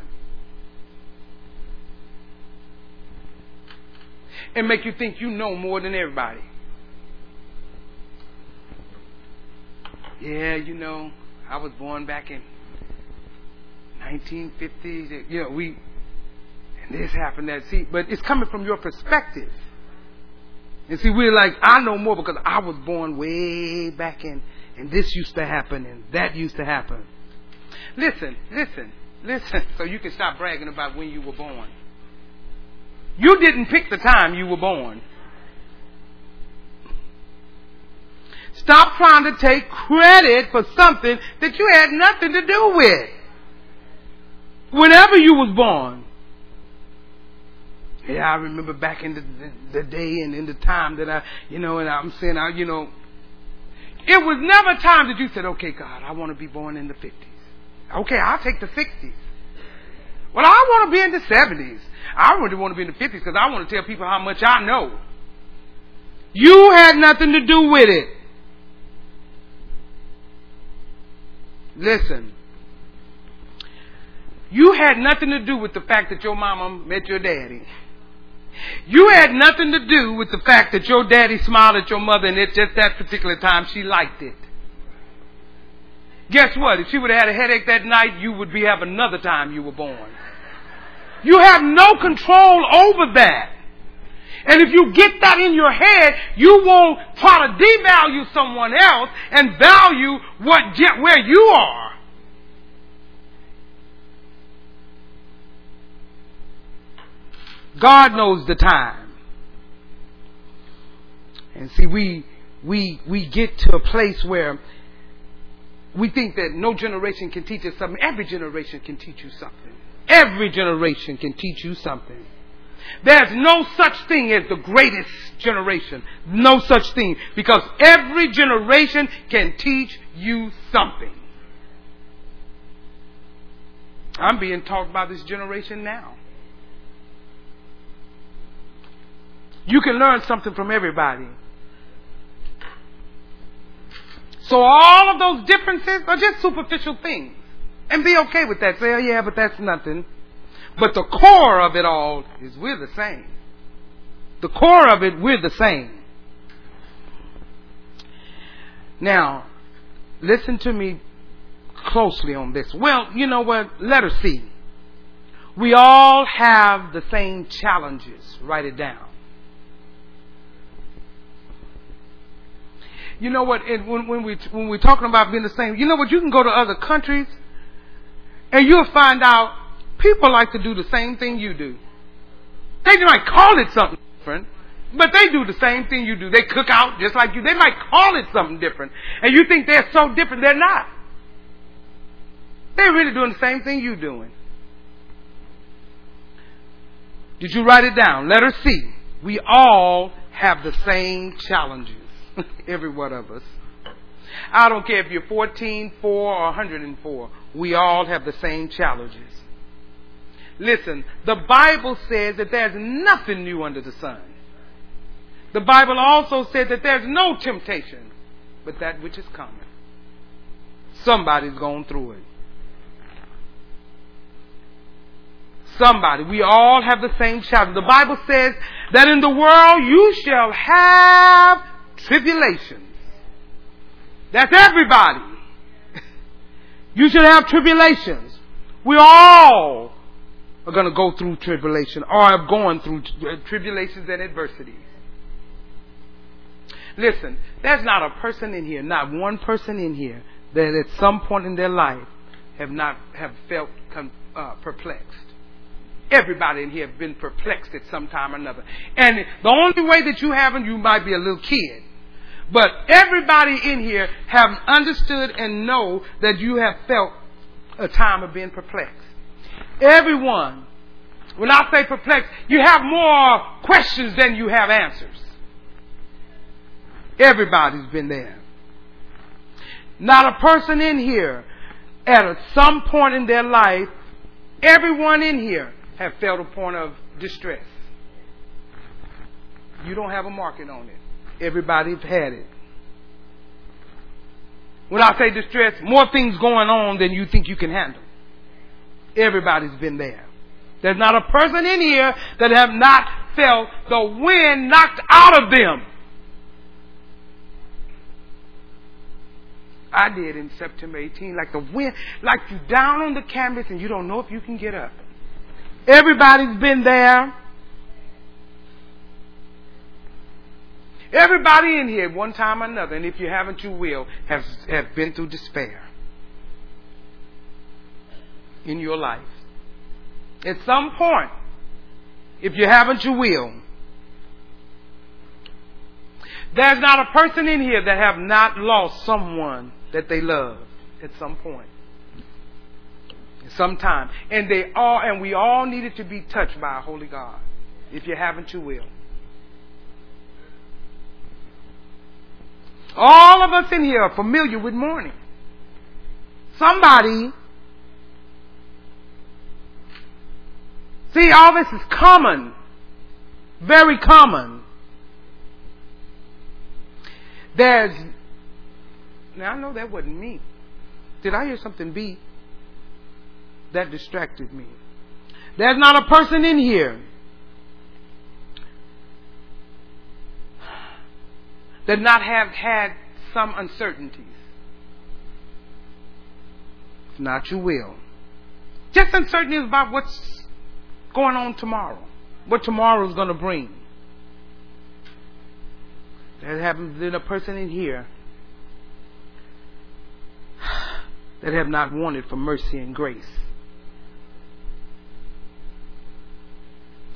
And make you think you know more than everybody. Yeah, you know, I was born back in 1950s. You know, we this happened that. See, but it's coming from your perspective. And see, we're like, I know more because I was born way back in, and this used to happen, and that used to happen. Listen, listen, listen, so you can stop bragging about when you were born. You didn't pick the time you were born. Stop trying to take credit for something that you had nothing to do with. Whenever you was born. Yeah, I remember back in the, the, the day and in the time that I, you know, and I'm saying, I, you know, it was never time that you said, okay, God, I want to be born in the 50s. Okay, I'll take the 60s. Well, I want to be in the 70s. I really want to be in the 50s because I want to tell people how much I know. You had nothing to do with it. Listen. You had nothing to do with the fact that your mama met your daddy. You had nothing to do with the fact that your daddy smiled at your mother and at just that particular time she liked it. Guess what? If she would have had a headache that night, you would be have another time you were born. You have no control over that. And if you get that in your head, you won't try to devalue someone else and value what where you are. God knows the time. And see, we we we get to a place where we think that no generation can teach us something. Every generation can teach you something. Every generation can teach you something. There's no such thing as the greatest generation. No such thing. Because every generation can teach you something. I'm being taught by this generation now. You can learn something from everybody. So all of those differences are just superficial things. And be okay with that. Say, oh yeah, but that's nothing. But the core of it all is we're the same. The core of it, we're the same. Now, listen to me closely on this. Well, you know what? Letter C. We all have the same challenges. Write it down. You know what? when, when we when we're talking about being the same, you know what? You can go to other countries, and you'll find out People like to do the same thing you do. They might call it something different, but they do the same thing you do. They cook out just like you. They might call it something different. And you think they're so different. They're not. They're really doing the same thing you're doing. Did you write it down? Letter C. We all have the same challenges. Every one of us. I don't care if you're 14, 4, or 104. We all have the same challenges. Listen, the Bible says that there's nothing new under the sun. The Bible also said that there's no temptation but that which is common. Somebody's going through it. Somebody. We all have the same challenge. The Bible says that in the world you shall have tribulations. That's everybody. you should have tribulations. We all are going to go through tribulation or have gone through tribulations and adversities. Listen, there's not a person in here, not one person in here, that at some point in their life have not have felt uh, perplexed. Everybody in here have been perplexed at some time or another. And the only way that you haven't, you might be a little kid. But everybody in here have understood and know that you have felt a time of being perplexed. Everyone, when I say perplexed, you have more questions than you have answers. Everybody's been there. Not a person in here at some point in their life, everyone in here have felt a point of distress. You don't have a market on it. Everybody's had it. When I say distress, more things going on than you think you can handle. Everybody's been there. There's not a person in here that have not felt the wind knocked out of them. I did in September 18, like the wind, like you down on the canvas and you don't know if you can get up. Everybody's been there. Everybody in here, one time or another, and if you haven't, you will, have, have been through despair in your life. At some point, if you haven't, you will. There's not a person in here that have not lost someone that they love at some point. Sometime. And they all and we all needed to be touched by a holy God. If you haven't, you will. All of us in here are familiar with mourning. Somebody See, all this is common. Very common. There's now I know that wasn't me. Did I hear something beep? That distracted me. There's not a person in here that not have had some uncertainties. If not, you will. Just uncertainties about what's going on tomorrow, what tomorrow is going to bring. There haven't been a person in here that have not wanted for mercy and grace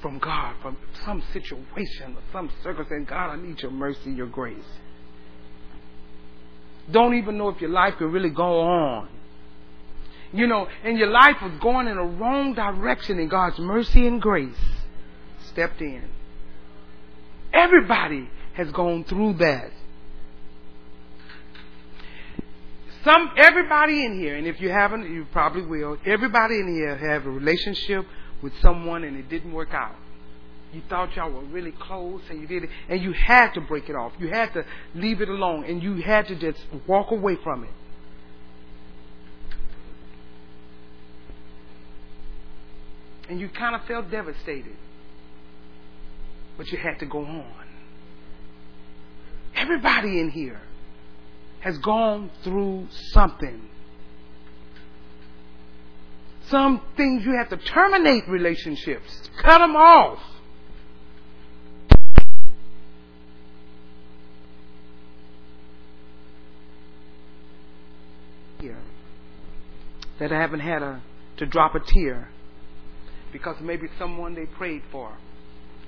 from God, from some situation or some circumstance. God, I need your mercy, your grace. Don't even know if your life could really go on. You know, and your life was going in a wrong direction, and God's mercy and grace stepped in. Everybody has gone through that. Some everybody in here, and if you haven't, you probably will. Everybody in here have a relationship with someone and it didn't work out. You thought y'all were really close and you did it, and you had to break it off. You had to leave it alone, and you had to just walk away from it. And you kind of felt devastated, but you had to go on. Everybody in here has gone through something. Some things you have to terminate relationships, cut them off. That I haven't had a, to drop a tear. Because maybe someone they prayed for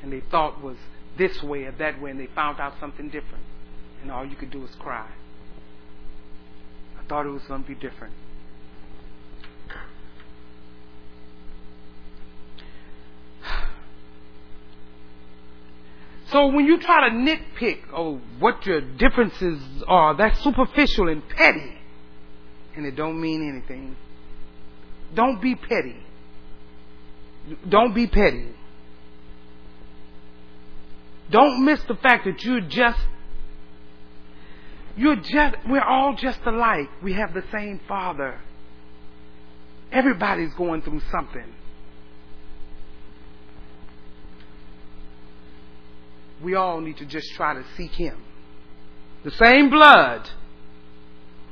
and they thought was this way or that way and they found out something different. And all you could do was cry. I thought it was going to be different. So when you try to nitpick oh what your differences are, that's superficial and petty. And it don't mean anything. Don't be petty. Don't be petty. Don't miss the fact that you're just you're just, we're all just alike. We have the same Father. Everybody's going through something. We all need to just try to seek Him. The same blood.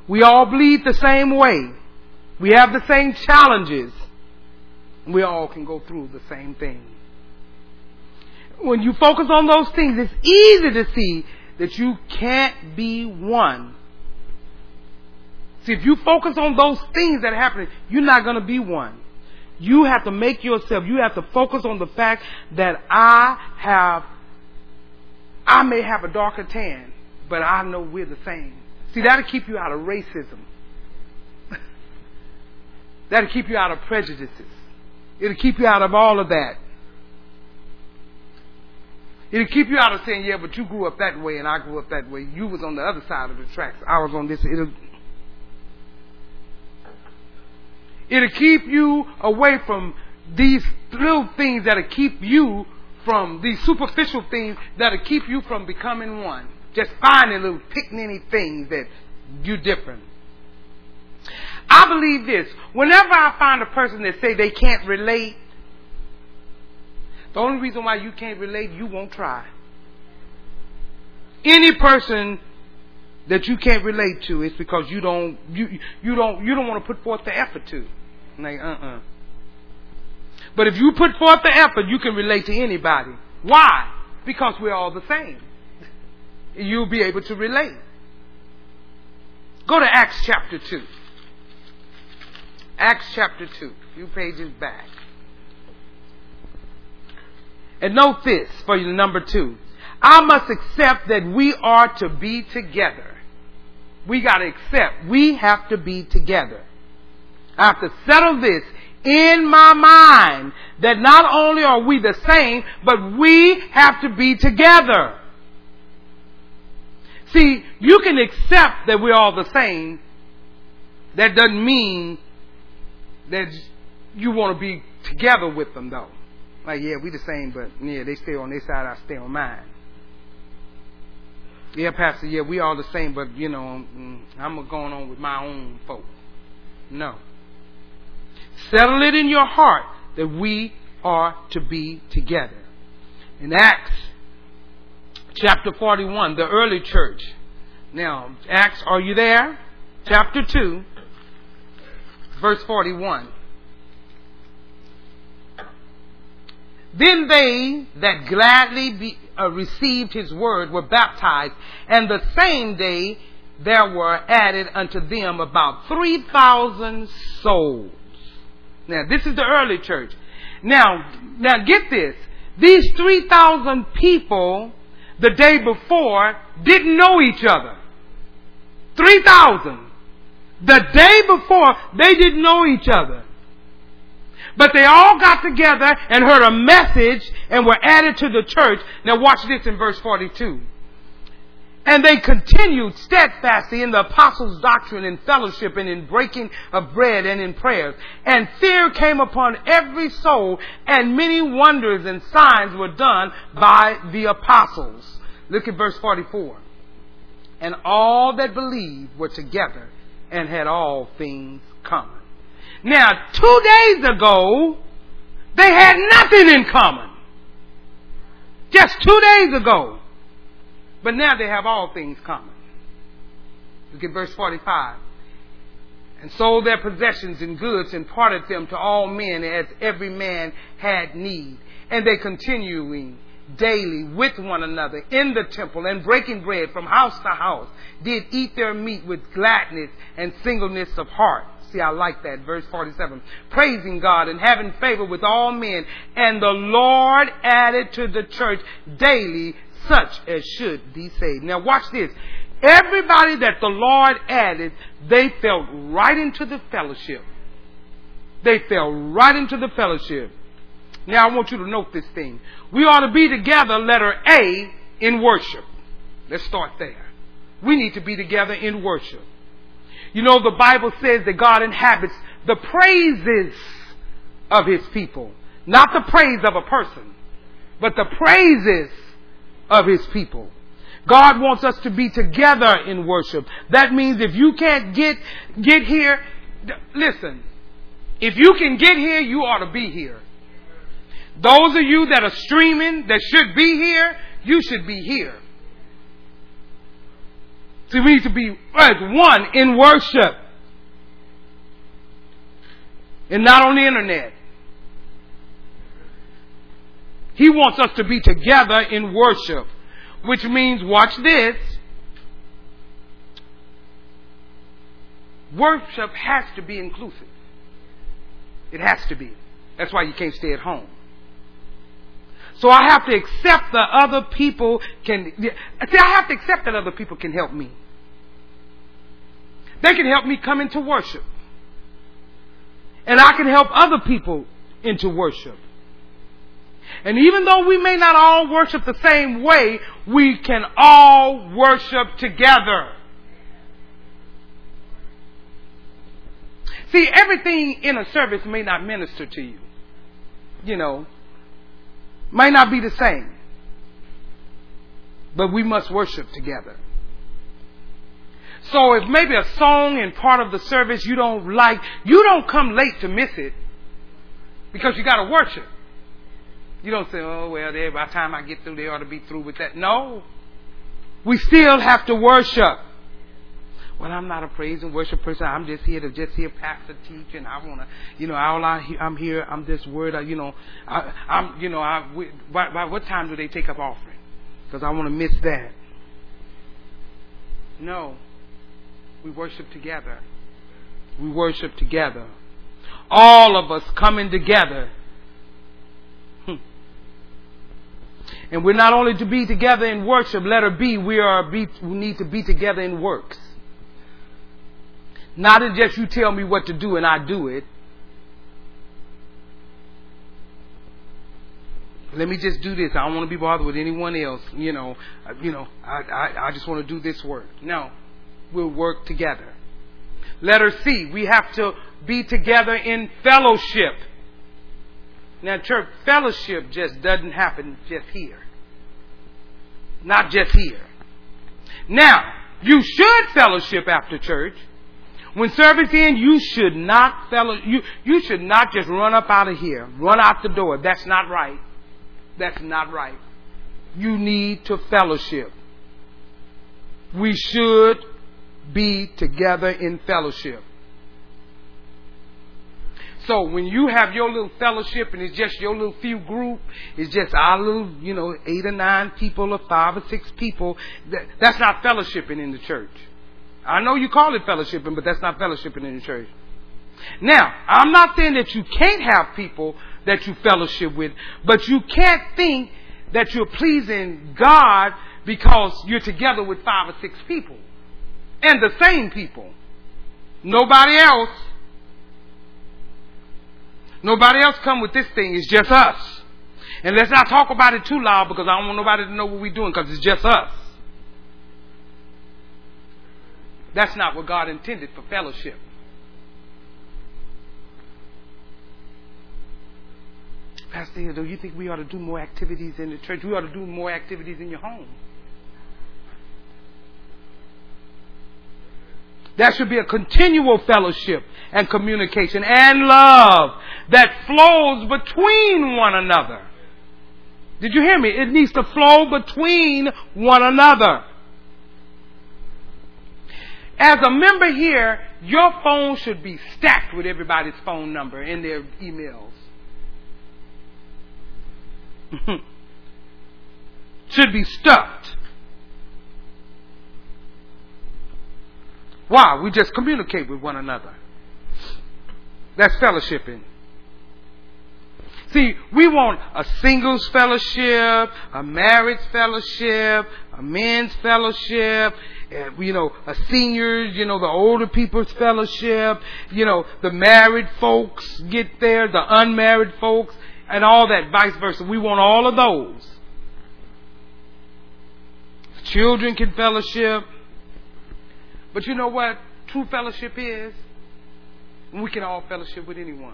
We all bleed the same way. We have the same challenges. We all can go through the same thing. When you focus on those things, it's easy to see that you can't be one. See, if you focus on those things that are happening, you're not going to be one. You have to make yourself, you have to focus on the fact that I have, I may have a darker tan, but I know we're the same. See, that'll keep you out of racism. that'll keep you out of prejudices. It'll keep you out of all of that. It'll keep you out of saying, yeah, but you grew up that way and I grew up that way. You was on the other side of the tracks. I was on this. It'll, it'll keep you away from these little things that'll keep you from these superficial things that'll keep you from becoming one. Just finding little picniny things that you different. I believe this. Whenever I find a person that say they can't relate, the only reason why you can't relate, you won't try. Any person that you can't relate to is because you don't you you don't you don't want to put forth the effort to. Like uh uh But if you put forth the effort, you can relate to anybody. Why? Because we're all the same. You'll be able to relate. Go to Acts chapter two. Acts chapter 2, a few pages back. And note this for you, number two. I must accept that we are to be together. We got to accept we have to be together. I have to settle this in my mind that not only are we the same, but we have to be together. See, you can accept that we're all the same. That doesn't mean that you want to be together with them though. Like, yeah, we the same, but yeah, they stay on their side, I stay on mine. Yeah, Pastor, yeah, we all the same, but you know, mm, I'm going on with my own folk. No. Settle it in your heart that we are to be together. In Acts chapter 41, the early church. Now, Acts, are you there? Chapter 2, verse 41. Then they that gladly be, uh, received his word were baptized, and the same day there were added unto them about 3,000 souls. Now, this is the early church. Now, now get this. These 3,000 people the day before didn't know each other. 3,000. The day before, they didn't know each other. But they all got together and heard a message and were added to the church. Now watch this in verse 42. And they continued steadfastly in the apostles' doctrine and fellowship and in breaking of bread and in prayers. And fear came upon every soul and many wonders and signs were done by the apostles. Look at verse 44. And all that believed were together and had all things common. Now, two days ago, they had nothing in common. Just two days ago. But now they have all things common. Look at verse 45. And sold their possessions and goods and parted them to all men as every man had need. And they continuing daily with one another in the temple and breaking bread from house to house did eat their meat with gladness and singleness of heart. See, I like that. Verse 47. Praising God and having favor with all men. And the Lord added to the church daily such as should be saved. Now watch this. Everybody that the Lord added, they fell right into the fellowship. They fell right into the fellowship. Now I want you to note this thing. We ought to be together, letter A, in worship. Let's start there. We need to be together in worship. You know, the Bible says that God inhabits the praises of His people. Not the praise of a person, but the praises of His people. God wants us to be together in worship. That means if you can't get, get here, listen, if you can get here, you ought to be here. Those of you that are streaming that should be here, you should be here. See, we need to be as one in worship. And not on the internet. He wants us to be together in worship. Which means, watch this. Worship has to be inclusive. It has to be. That's why you can't stay at home. So I have to accept that other people can, see, I have to accept that other people can help me. They can help me come into worship. And I can help other people into worship. And even though we may not all worship the same way, we can all worship together. See, everything in a service may not minister to you. You know, might not be the same. But we must worship together. So if maybe a song in part of the service you don't like, you don't come late to miss it because you got to worship. You don't say, oh, well, there, by the time I get through, they ought to be through with that. No. We still have to worship. Well, I'm not a praise and worship person. I'm just here to just hear pastor teach, and I want to, you know, all I, I'm here. I'm this word. I, you know, I, I'm, you know, I. We, by, by what time do they take up offering? Because I want to miss that. No, we worship together. We worship together. All of us coming together. Hmm. And we're not only to be together in worship, letter B, we are be, we need to be together in works. Not in just you tell me what to do and I do it. Let me just do this. I don't want to be bothered with anyone else. You know, you know, I, I, I just want to do this work. No, we'll work together. Letter C, we have to be together in fellowship. Now, church fellowship just doesn't happen just here. Not just here. Now, you should fellowship after church. When service ends, you should not fellow, you, you should not just run up out of here, run out the door. That's not right. That's not right. You need to fellowship. We should be together in fellowship. So when you have your little fellowship and it's just your little few group, it's just our little, you know, eight or nine people or five or six people, that, that's not fellowshipping in the church. I know you call it fellowshipping, but that's not fellowshipping in the church. Now, I'm not saying that you can't have people that you fellowship with, but you can't think that you're pleasing God because you're together with five or six people. And the same people. Nobody else. Nobody else come with this thing. It's just us. And let's not talk about it too loud because I don't want nobody to know what we're doing because it's just us. That's not what God intended for fellowship. Pastor, do you think we ought to do more activities in the church? We ought to do more activities in your home. There should be a continual fellowship and communication and love that flows between one another. Did you hear me? It needs to flow between one another. As a member here, your phone should be stacked with everybody's phone number in their emails. should be stuffed. Why? We just communicate with one another. That's fellowshipping. See, we want a singles fellowship, a marriage fellowship, a men's fellowship, you know, a seniors, you know, the older people's fellowship, you know, the married folks get there, the unmarried folks, and all that, vice versa. We want all of those. Children can fellowship. But you know what true fellowship is? We can all fellowship with anyone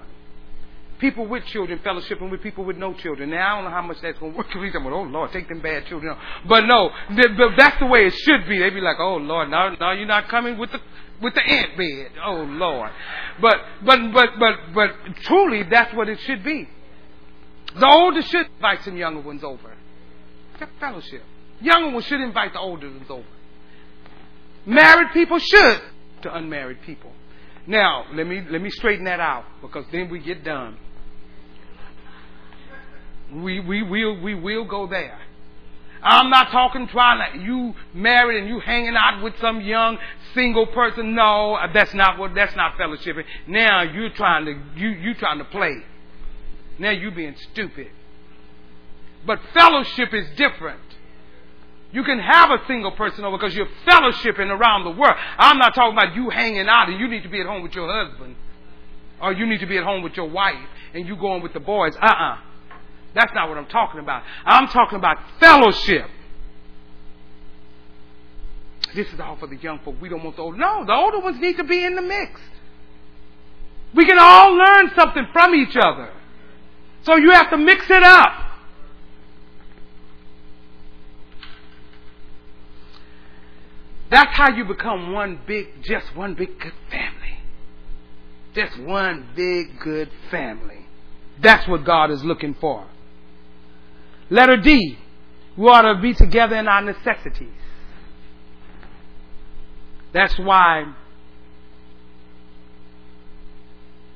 people with children fellowshipping with people with no children. Now, I don't know how much that's going to work. Because we oh, Lord, take them bad children. But no, that's the way it should be. They'd be like, oh, Lord, now, now you're not coming with the with the ant bed. Oh, Lord. But, but, but, but, but truly, that's what it should be. The older should invite some younger ones over. Fellowship. Younger ones should invite the older ones over. Married people should to unmarried people. Now, let me let me straighten that out because then we get done we, we will we will go there. I'm not talking trying to you married and you hanging out with some young single person. No, that's not what that's not fellowshipping. Now you're trying to you you trying to play. Now you're being stupid. But fellowship is different. You can have a single person over because you're fellowshipping around the world. I'm not talking about you hanging out and you need to be at home with your husband. Or you need to be at home with your wife and you going with the boys. Uh uh That's not what I'm talking about. I'm talking about fellowship. This is all for the young folk. We don't want the old. No, the older ones need to be in the mix. We can all learn something from each other. So you have to mix it up. That's how you become one big, just one big good family. Just one big good family. That's what God is looking for. Letter D. We ought to be together in our necessities. That's why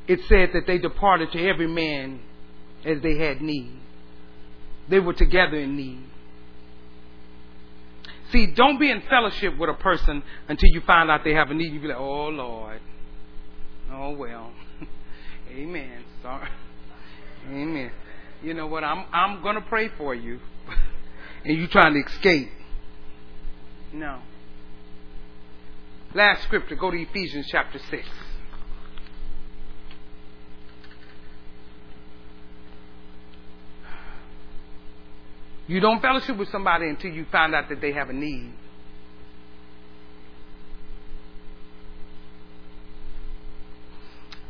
it said that they departed to every man as they had need. They were together in need. See, don't be in fellowship with a person until you find out they have a need. You be like, oh Lord. Oh well. Amen. Sorry. Amen. You know what? I'm I'm gonna pray for you. and you trying to escape. No. Last scripture, go to Ephesians chapter six. You don't fellowship with somebody until you find out that they have a need.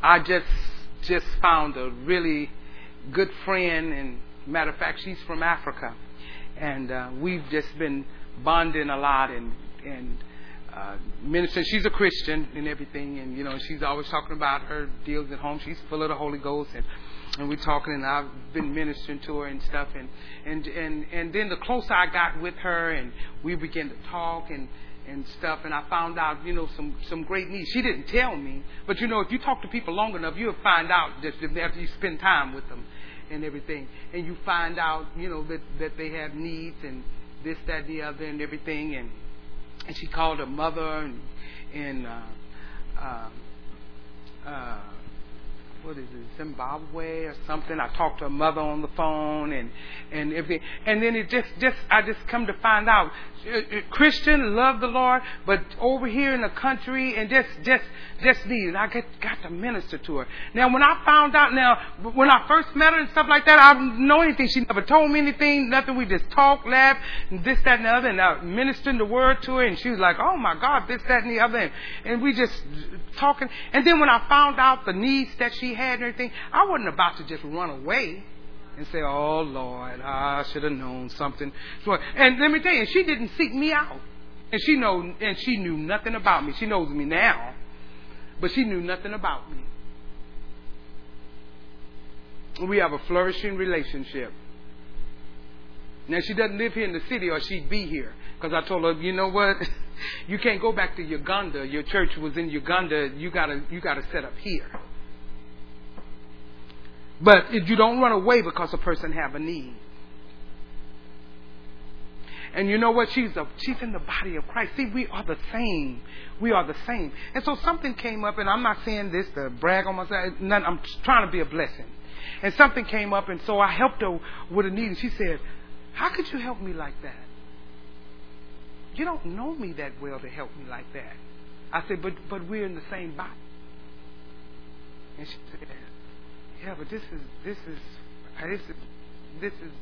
I just just found a really good friend, and matter of fact, she's from Africa, and uh, we've just been bonding a lot and and uh, ministering. She's a Christian and everything, and you know she's always talking about her deals at home. She's full of the Holy Ghost, and and we're talking, and I've been ministering to her and stuff, and and and and then the closer I got with her, and we began to talk and and stuff, and I found out, you know, some some great needs. She didn't tell me, but you know, if you talk to people long enough, you'll find out just after you spend time with them and everything, and you find out, you know, that that they have needs and this, that, the other, and everything, and and she called her mother and and uh, uh, uh, what is it, Zimbabwe or something. I talked to her mother on the phone and and everything. And then it just just I just come to find out uh, uh, Christian love the Lord, but over here in the country and just just just needed. I got got to minister to her. Now when I found out now when I first met her and stuff like that, I didn't know anything. She never told me anything, nothing. We just talked, laughed, and this, that, and the other, and I ministering the word to her, and she was like, "Oh my God, this, that, and the other," and, and we just talking. And then when I found out the needs that she had and everything, I wasn't about to just run away and say, "Oh Lord, I should have known something." So, and let me tell you, she didn't seek me out, and she know, and she knew nothing about me. She knows me now, but she knew nothing about me. We have a flourishing relationship. Now she doesn't live here in the city, or she'd be here. Because I told her, you know what, you can't go back to Uganda. Your church was in Uganda. You gotta, you gotta set up here. But if you don't run away because a person have a need. And you know what? She's a, she's in the body of Christ. See, we are the same. We are the same. And so something came up, and I'm not saying this to brag on myself. None, I'm trying to be a blessing. And something came up, and so I helped her with a need. And she said, "How could you help me like that? You don't know me that well to help me like that." I said, "But but we're in the same body." And she said, yeah, but this is this is this is this is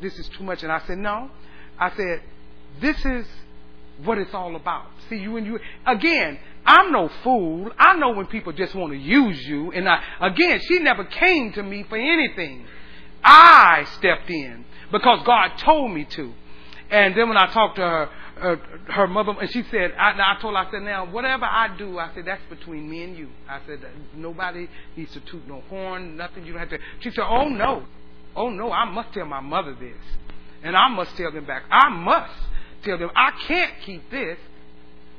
this is too much. And I said, no. I said, this is what it's all about. See, you and you again. I'm no fool. I know when people just want to use you. And I again, she never came to me for anything. I stepped in because God told me to. And then when I talked to her, uh, her mother, and she said, I, I told her, I said, now, whatever I do, I said, that's between me and you. I said, nobody needs to toot no horn, nothing. You don't have to. She said, oh, no. Oh, no, I must tell my mother this. And I must tell them back. I must tell them, I can't keep this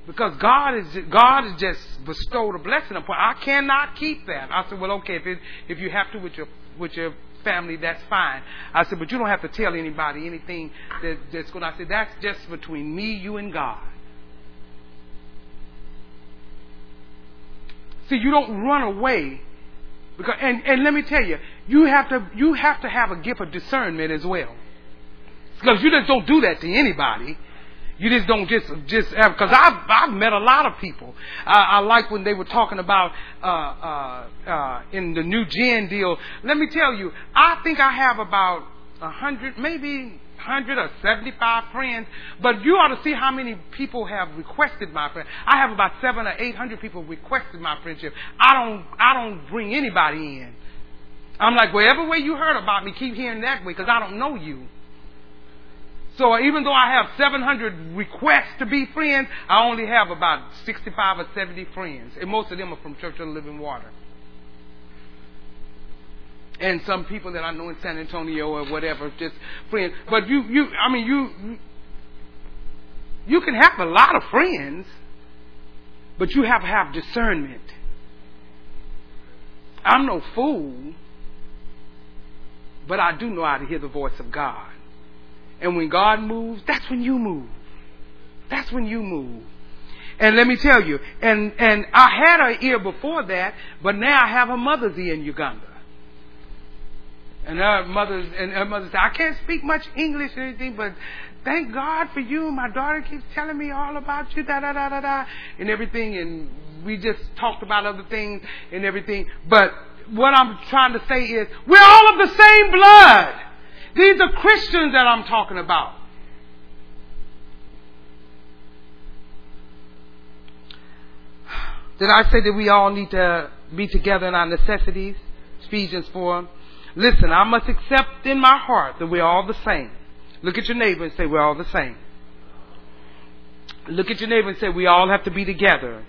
because God is God has just bestowed a blessing upon. I cannot keep that. I said, well, okay, if it, if you have to with your with your family, that's fine. I said, but you don't have to tell anybody anything that, that's going. I said, that's just between me, you, and God. See, you don't run away Because, and, and let me tell you, you have to you have to have a gift of discernment as well. Because you just don't do that to anybody. You just don't just just have because I've I've met a lot of people. I, I like when they were talking about uh, uh, uh, in the new gen deal. Let me tell you, I think I have about a hundred, maybe hundred or seventy-five friends. But you ought to see how many people have requested my friend. I have about seven or eight hundred people requested my friendship. I don't I don't bring anybody in. I'm like, whatever way you heard about me, keep hearing that way because I don't know you. So uh, even though I have 700 requests to be friends, I only have about 65 or 70 friends. And most of them are from Church of the Living Water. And some people that I know in San Antonio or whatever, just friends. But you, you, I mean, you, you can have a lot of friends, but you have to have discernment. I'm no fool, but I do know how to hear the voice of God. And when God moves, that's when you move. That's when you move. And let me tell you, and, and I had her ear before that, but now I have her mother's ear in Uganda. And her mother, and her mother said, I can't speak much English or anything, but thank God for you. My daughter keeps telling me all about you, da da da da da, and everything. And we just talked about other things and everything. But what I'm trying to say is, we're all of the same blood. These are Christians that I'm talking about. Did I say that we all need to be together in our necessities? Ephesians 4. Listen, I must accept in my heart that we're all the same. Look at your neighbor and say, We're all the same. Look at your neighbor and say, We all have to be together.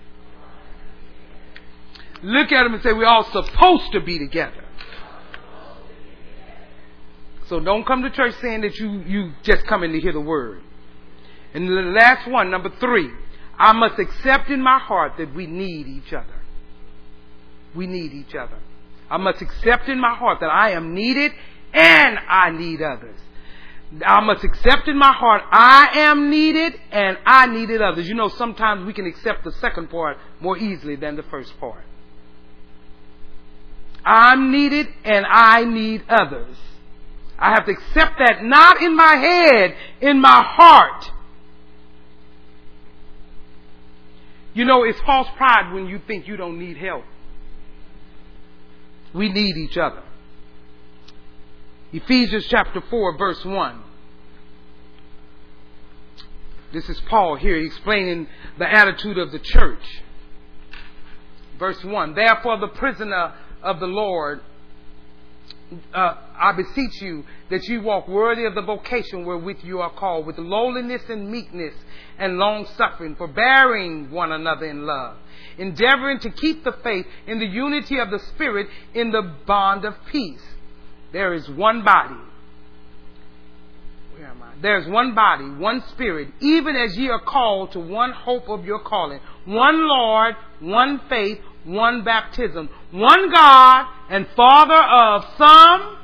Look at him and say, We're all supposed to be together. So don't come to church saying that you, you just coming to hear the word. And the last one, number three, I must accept in my heart that we need each other. We need each other. I must accept in my heart that I am needed and I need others. I must accept in my heart I am needed and I needed others. You know, sometimes we can accept the second part more easily than the first part. I'm needed and I need others. I have to accept that not in my head, in my heart. You know, it's false pride when you think you don't need help. We need each other. Ephesians chapter 4, verse 1. This is Paul here explaining the attitude of the church. Verse 1 Therefore, the prisoner of the Lord uh, I beseech you that you walk worthy of the vocation wherewith you are called, with lowliness and meekness and long suffering, forbearing one another in love, endeavoring to keep the faith in the unity of the Spirit in the bond of peace. There is one body. Where am I? There is one body, one Spirit, even as ye are called to one hope of your calling, one Lord, one faith, one baptism, one God and Father of some,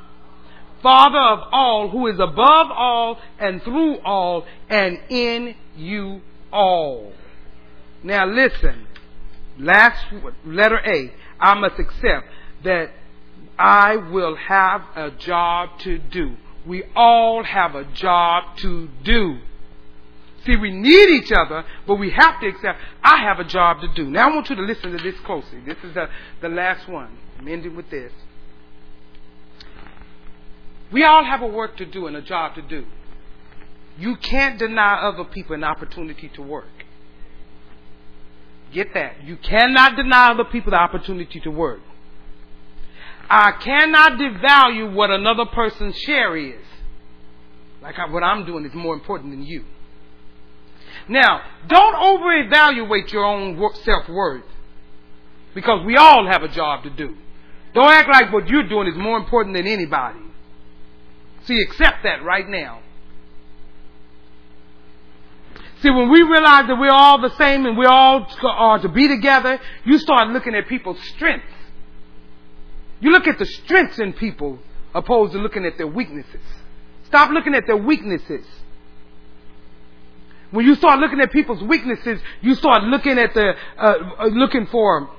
Father of all, who is above all and through all and in you all. Now listen, last letter A, I must accept that I will have a job to do. We all have a job to do. See, we need each other, but we have to accept, I have a job to do. Now I want you to listen to this closely. This is the, the last one. I'm ending with this. We all have a work to do and a job to do. You can't deny other people an opportunity to work. Get that. You cannot deny other people the opportunity to work. I cannot devalue what another person's share is. Like what I'm doing is more important than you. Now, don't over evaluate your own self worth because we all have a job to do. Don't act like what you're doing is more important than anybody. See, accept that right now. See, when we realize that we're all the same and we all are to be together, you start looking at people's strengths. You look at the strengths in people opposed to looking at their weaknesses. Stop looking at their weaknesses. When you start looking at people's weaknesses, you start looking at the uh, uh looking for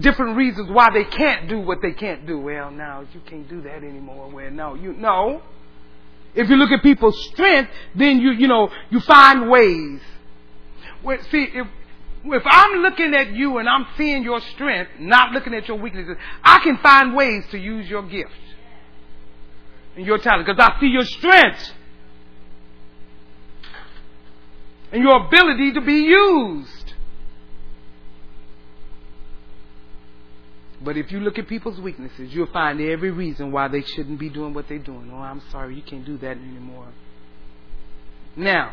different reasons why they can't do what they can't do. Well, now you can't do that anymore. Well, no, you no. If you look at people's strength, then you you know you find ways. Well, see, if if I'm looking at you and I'm seeing your strength, not looking at your weaknesses, I can find ways to use your gift and your talent because I see your strength and your ability to be used. But if you look at people's weaknesses, you'll find every reason why they shouldn't be doing what they're doing. Oh, I'm sorry, you can't do that anymore. Now,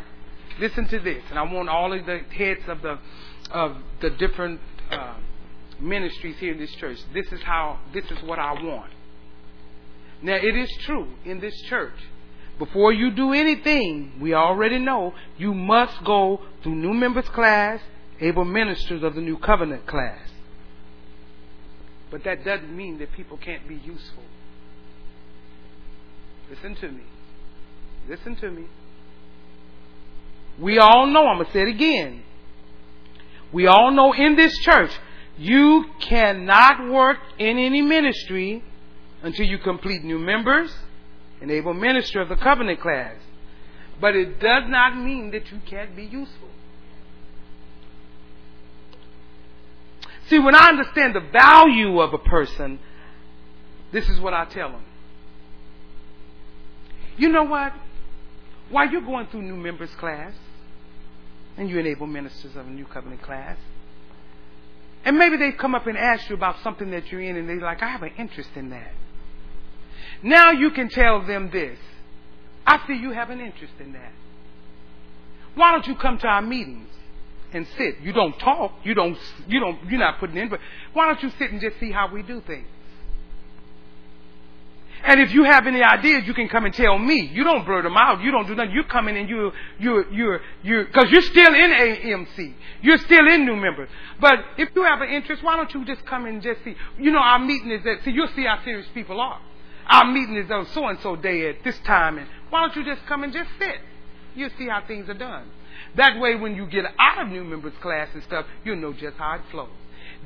listen to this, and I want all of the heads of the of the different uh, ministries here in this church. This is how. This is what I want. Now, it is true in this church. Before you do anything, we already know you must go through new members class, able ministers of the new covenant class. But that doesn't mean that people can't be useful. Listen to me. Listen to me. We all know, I'm going to say it again. We all know in this church, you cannot work in any ministry until you complete new members and able minister of the covenant class. But it does not mean that you can't be useful. See, when I understand the value of a person, this is what I tell them. You know what? While you're going through new members class, and you enable ministers of a new covenant class, and maybe they come up and ask you about something that you're in, and they're like, I have an interest in that. Now you can tell them this. I see you have an interest in that. Why don't you come to our meetings? and sit. You don't talk. You don't. You don't. You're not putting in. But why don't you sit and just see how we do things? And if you have any ideas, you can come and tell me. You don't blurt them out. You don't do nothing. You come in and you you you you because you're still in AMC. You're still in new members. But if you have an interest, why don't you just come and just see? You know, our meeting is that. See, you'll see how serious people are. Our meeting is on so and so day at this time, and why don't you just come and just sit? You'll see how things are done. That way, when you get out of new members class and stuff, you'll know just how it flows.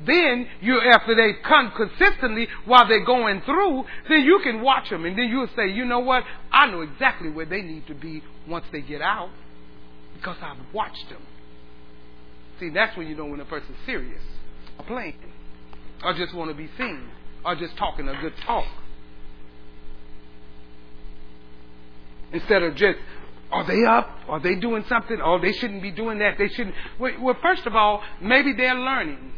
Then you, after they come consistently while they're going through, then you can watch them, and then you'll say, you know what? I know exactly where they need to be once they get out because I've watched them. See, that's when you know when a person's serious or playing, or just want to be seen, or just talking a good talk. Instead of just are they up? Are they doing something? Oh, they shouldn't be doing that. They shouldn't. Well, first of all, maybe they're learning.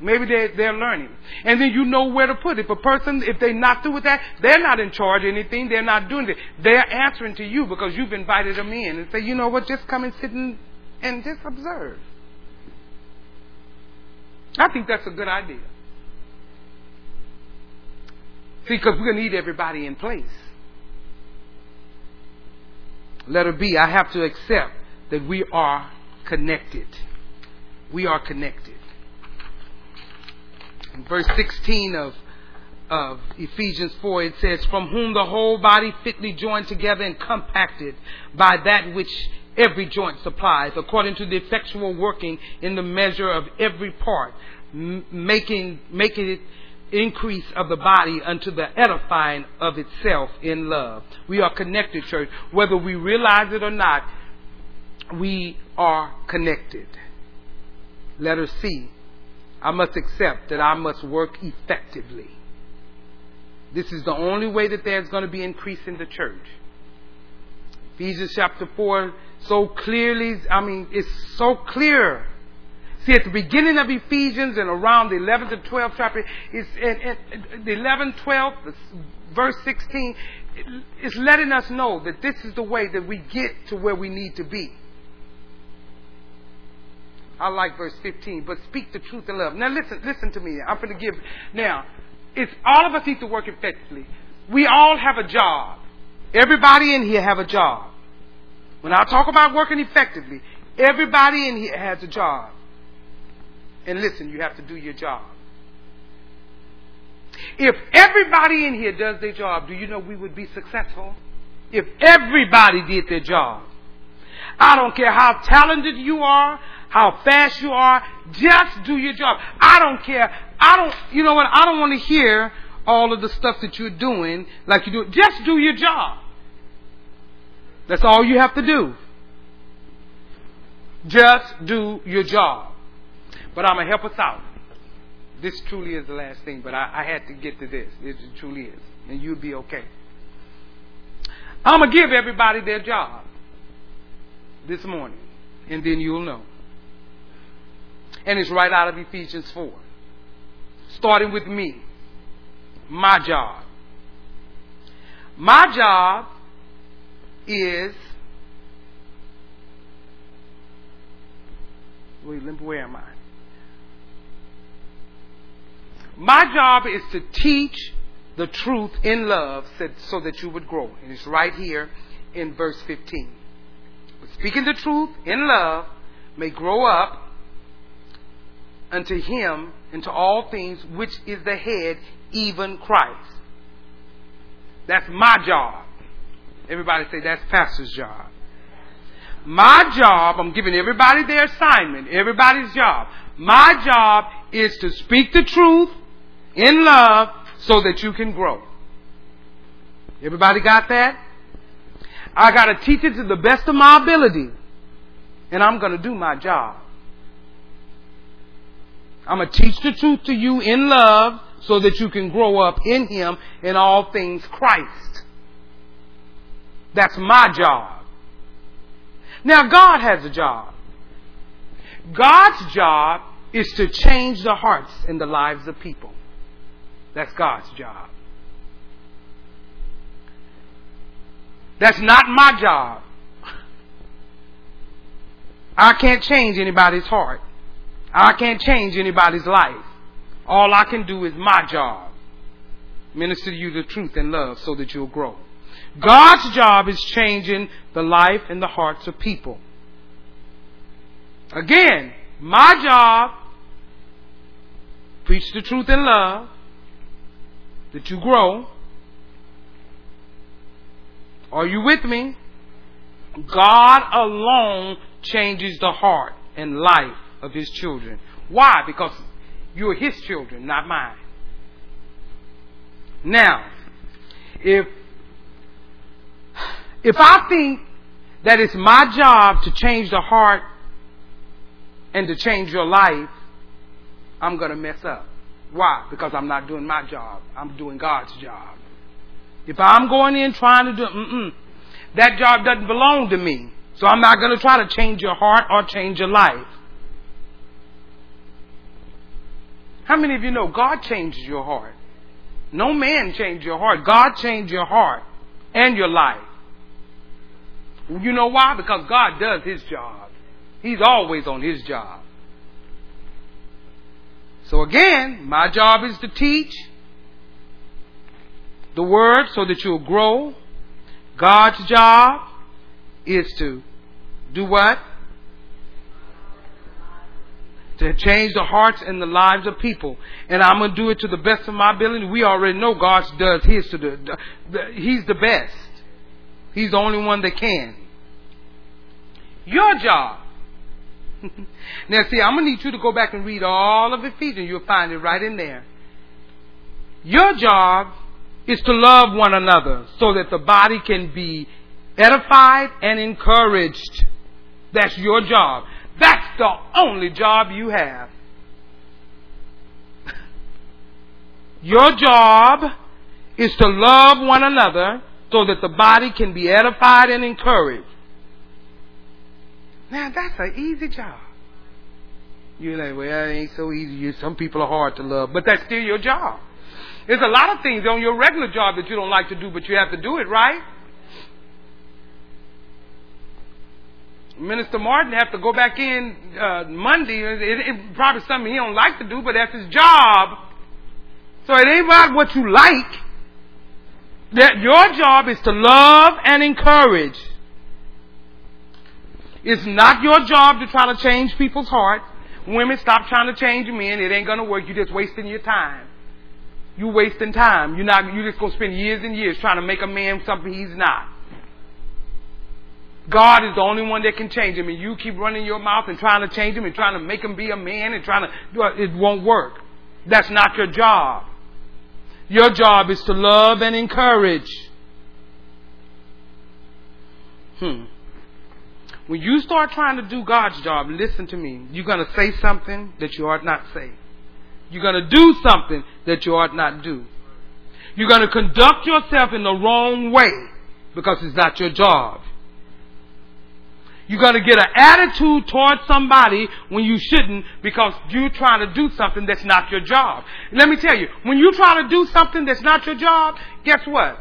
Maybe they're, they're learning. And then you know where to put it. If a person, if they're not through with that, they're not in charge of anything. They're not doing it. They're answering to you because you've invited them in and say, you know what, just come and sit and, and just observe. I think that's a good idea. See, because we're going to need everybody in place. Letter B, I have to accept that we are connected. We are connected. In verse 16 of, of Ephesians 4, it says, From whom the whole body fitly joined together and compacted by that which every joint supplies, according to the effectual working in the measure of every part, making, making it increase of the body unto the edifying of itself in love. We are connected, church. Whether we realize it or not, we are connected. Letter C. I must accept that I must work effectively. This is the only way that there's going to be increase in the church. Ephesians chapter 4 so clearly, I mean, it's so clear See, at the beginning of Ephesians and around the 11th and 12th chapter, it's, and, and the 11th, 12th, verse 16, it's letting us know that this is the way that we get to where we need to be. I like verse 15, but speak the truth in love. Now listen, listen to me. I'm going to give, now, it's all of us need to work effectively. We all have a job. Everybody in here have a job. When I talk about working effectively, everybody in here has a job. And listen, you have to do your job. If everybody in here does their job, do you know we would be successful? If everybody did their job. I don't care how talented you are, how fast you are. Just do your job. I don't care. I don't, you know what? I don't want to hear all of the stuff that you're doing like you do. Just do your job. That's all you have to do. Just do your job. But I'm going to help us out. This truly is the last thing, but I, I had to get to this. It truly is. And you'll be okay. I'm going to give everybody their job this morning, and then you'll know. And it's right out of Ephesians 4. Starting with me. My job. My job is. Wait, where am I? My job is to teach the truth in love so that you would grow. And it's right here in verse 15. Speaking the truth in love may grow up unto him into all things which is the head, even Christ. That's my job. Everybody say that's pastor's job. My job, I'm giving everybody their assignment, everybody's job. My job is to speak the truth in love so that you can grow. Everybody got that? I got to teach it to the best of my ability. And I'm going to do my job. I'm going to teach the truth to you in love so that you can grow up in Him in all things Christ. That's my job. Now, God has a job. God's job is to change the hearts and the lives of people. That's God's job. That's not my job. I can't change anybody's heart. I can't change anybody's life. All I can do is my job. Minister to you the truth and love so that you'll grow. God's job is changing the life and the hearts of people. Again, my job, preach the truth in love, that you grow. Are you with me? God alone changes the heart and life of his children. Why? Because you're his children, not mine. Now, if if I think that it's my job to change the heart and to change your life, I'm going to mess up. Why? Because I'm not doing my job. I'm doing God's job. If I'm going in trying to do, that job doesn't belong to me. So I'm not going to try to change your heart or change your life. How many of you know God changes your heart? No man changed your heart. God changed your heart and your life. You know why? Because God does His job. He's always on His job. So again, my job is to teach the word so that you'll grow. God's job is to do what? To change the hearts and the lives of people. And I'm going to do it to the best of my ability. We already know God does His to the, the, He's the best. He's the only one that can. Your job now, see, I'm going to need you to go back and read all of Ephesians. You'll find it right in there. Your job is to love one another so that the body can be edified and encouraged. That's your job. That's the only job you have. Your job is to love one another so that the body can be edified and encouraged. Now that's an easy job. You're like, well, it ain't so easy. Some people are hard to love, but that's still your job. There's a lot of things on your regular job that you don't like to do, but you have to do it, right? Minister Martin have to go back in uh, Monday. It, it, it, probably something he don't like to do, but that's his job. So it ain't about what you like. That your job is to love and encourage. It's not your job to try to change people's hearts. Women, stop trying to change men. It ain't gonna work. You're just wasting your time. You're wasting time. You're not. You're just gonna spend years and years trying to make a man something he's not. God is the only one that can change him, and you keep running your mouth and trying to change him and trying to make him be a man and trying to it won't work. That's not your job. Your job is to love and encourage. Hmm. When you start trying to do God's job, listen to me. You're going to say something that you ought not say. You're going to do something that you ought not do. You're going to conduct yourself in the wrong way because it's not your job. You're going to get an attitude towards somebody when you shouldn't because you're trying to do something that's not your job. Let me tell you, when you try to do something that's not your job, guess what?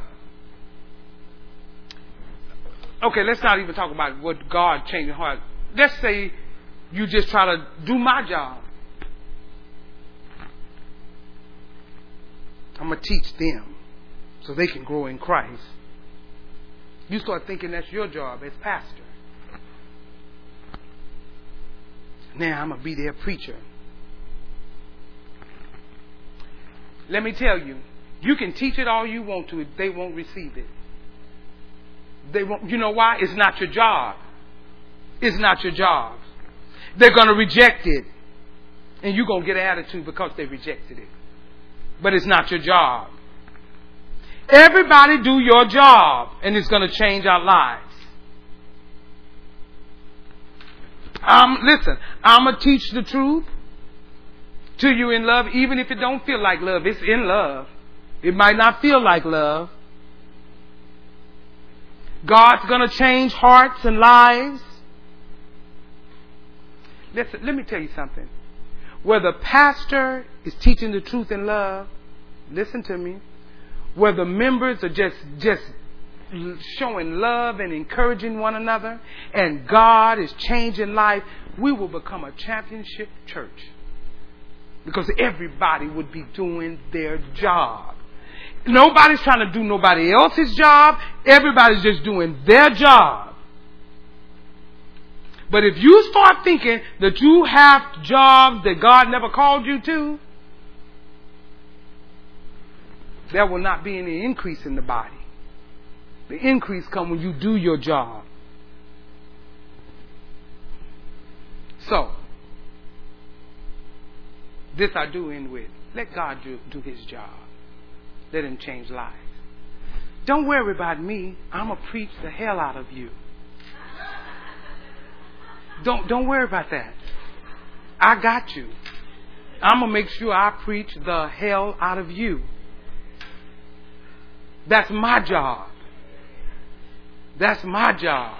Okay, let's not even talk about what God changing heart. Let's say you just try to do my job. I'm going to teach them so they can grow in Christ. You start thinking that's your job as pastor. Now I'm going to be their preacher. Let me tell you, you can teach it all you want to, they won't receive it. They won't, you know why? It's not your job. It's not your job. They're going to reject it. And you're going to get an attitude because they rejected it. But it's not your job. Everybody do your job, and it's going to change our lives. Um, listen, I'm going to teach the truth to you in love, even if it don't feel like love. It's in love. It might not feel like love. God's going to change hearts and lives. Listen, let me tell you something. Where the pastor is teaching the truth in love, listen to me. Where the members are just, just showing love and encouraging one another, and God is changing life, we will become a championship church. Because everybody would be doing their job. Nobody's trying to do nobody else's job. Everybody's just doing their job. But if you start thinking that you have jobs that God never called you to, there will not be any increase in the body. The increase comes when you do your job. So, this I do end with. Let God do, do his job. Let him change lives. Don't worry about me. I'm going to preach the hell out of you. Don't, don't worry about that. I got you. I'm going to make sure I preach the hell out of you. That's my job. That's my job.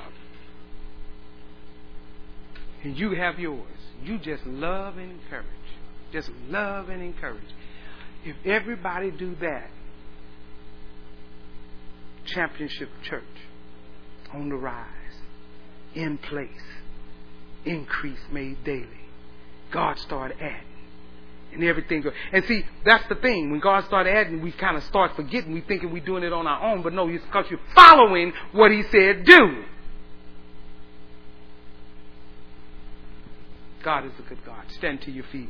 And you have yours. You just love and encourage. Just love and encourage. If everybody do that, championship church on the rise, in place, increase made daily. God started adding. And everything. And see, that's the thing. When God started adding, we kind of start forgetting. We thinking we're doing it on our own, but no, it's because you're following what He said do. God is a good God. Stand to your feet.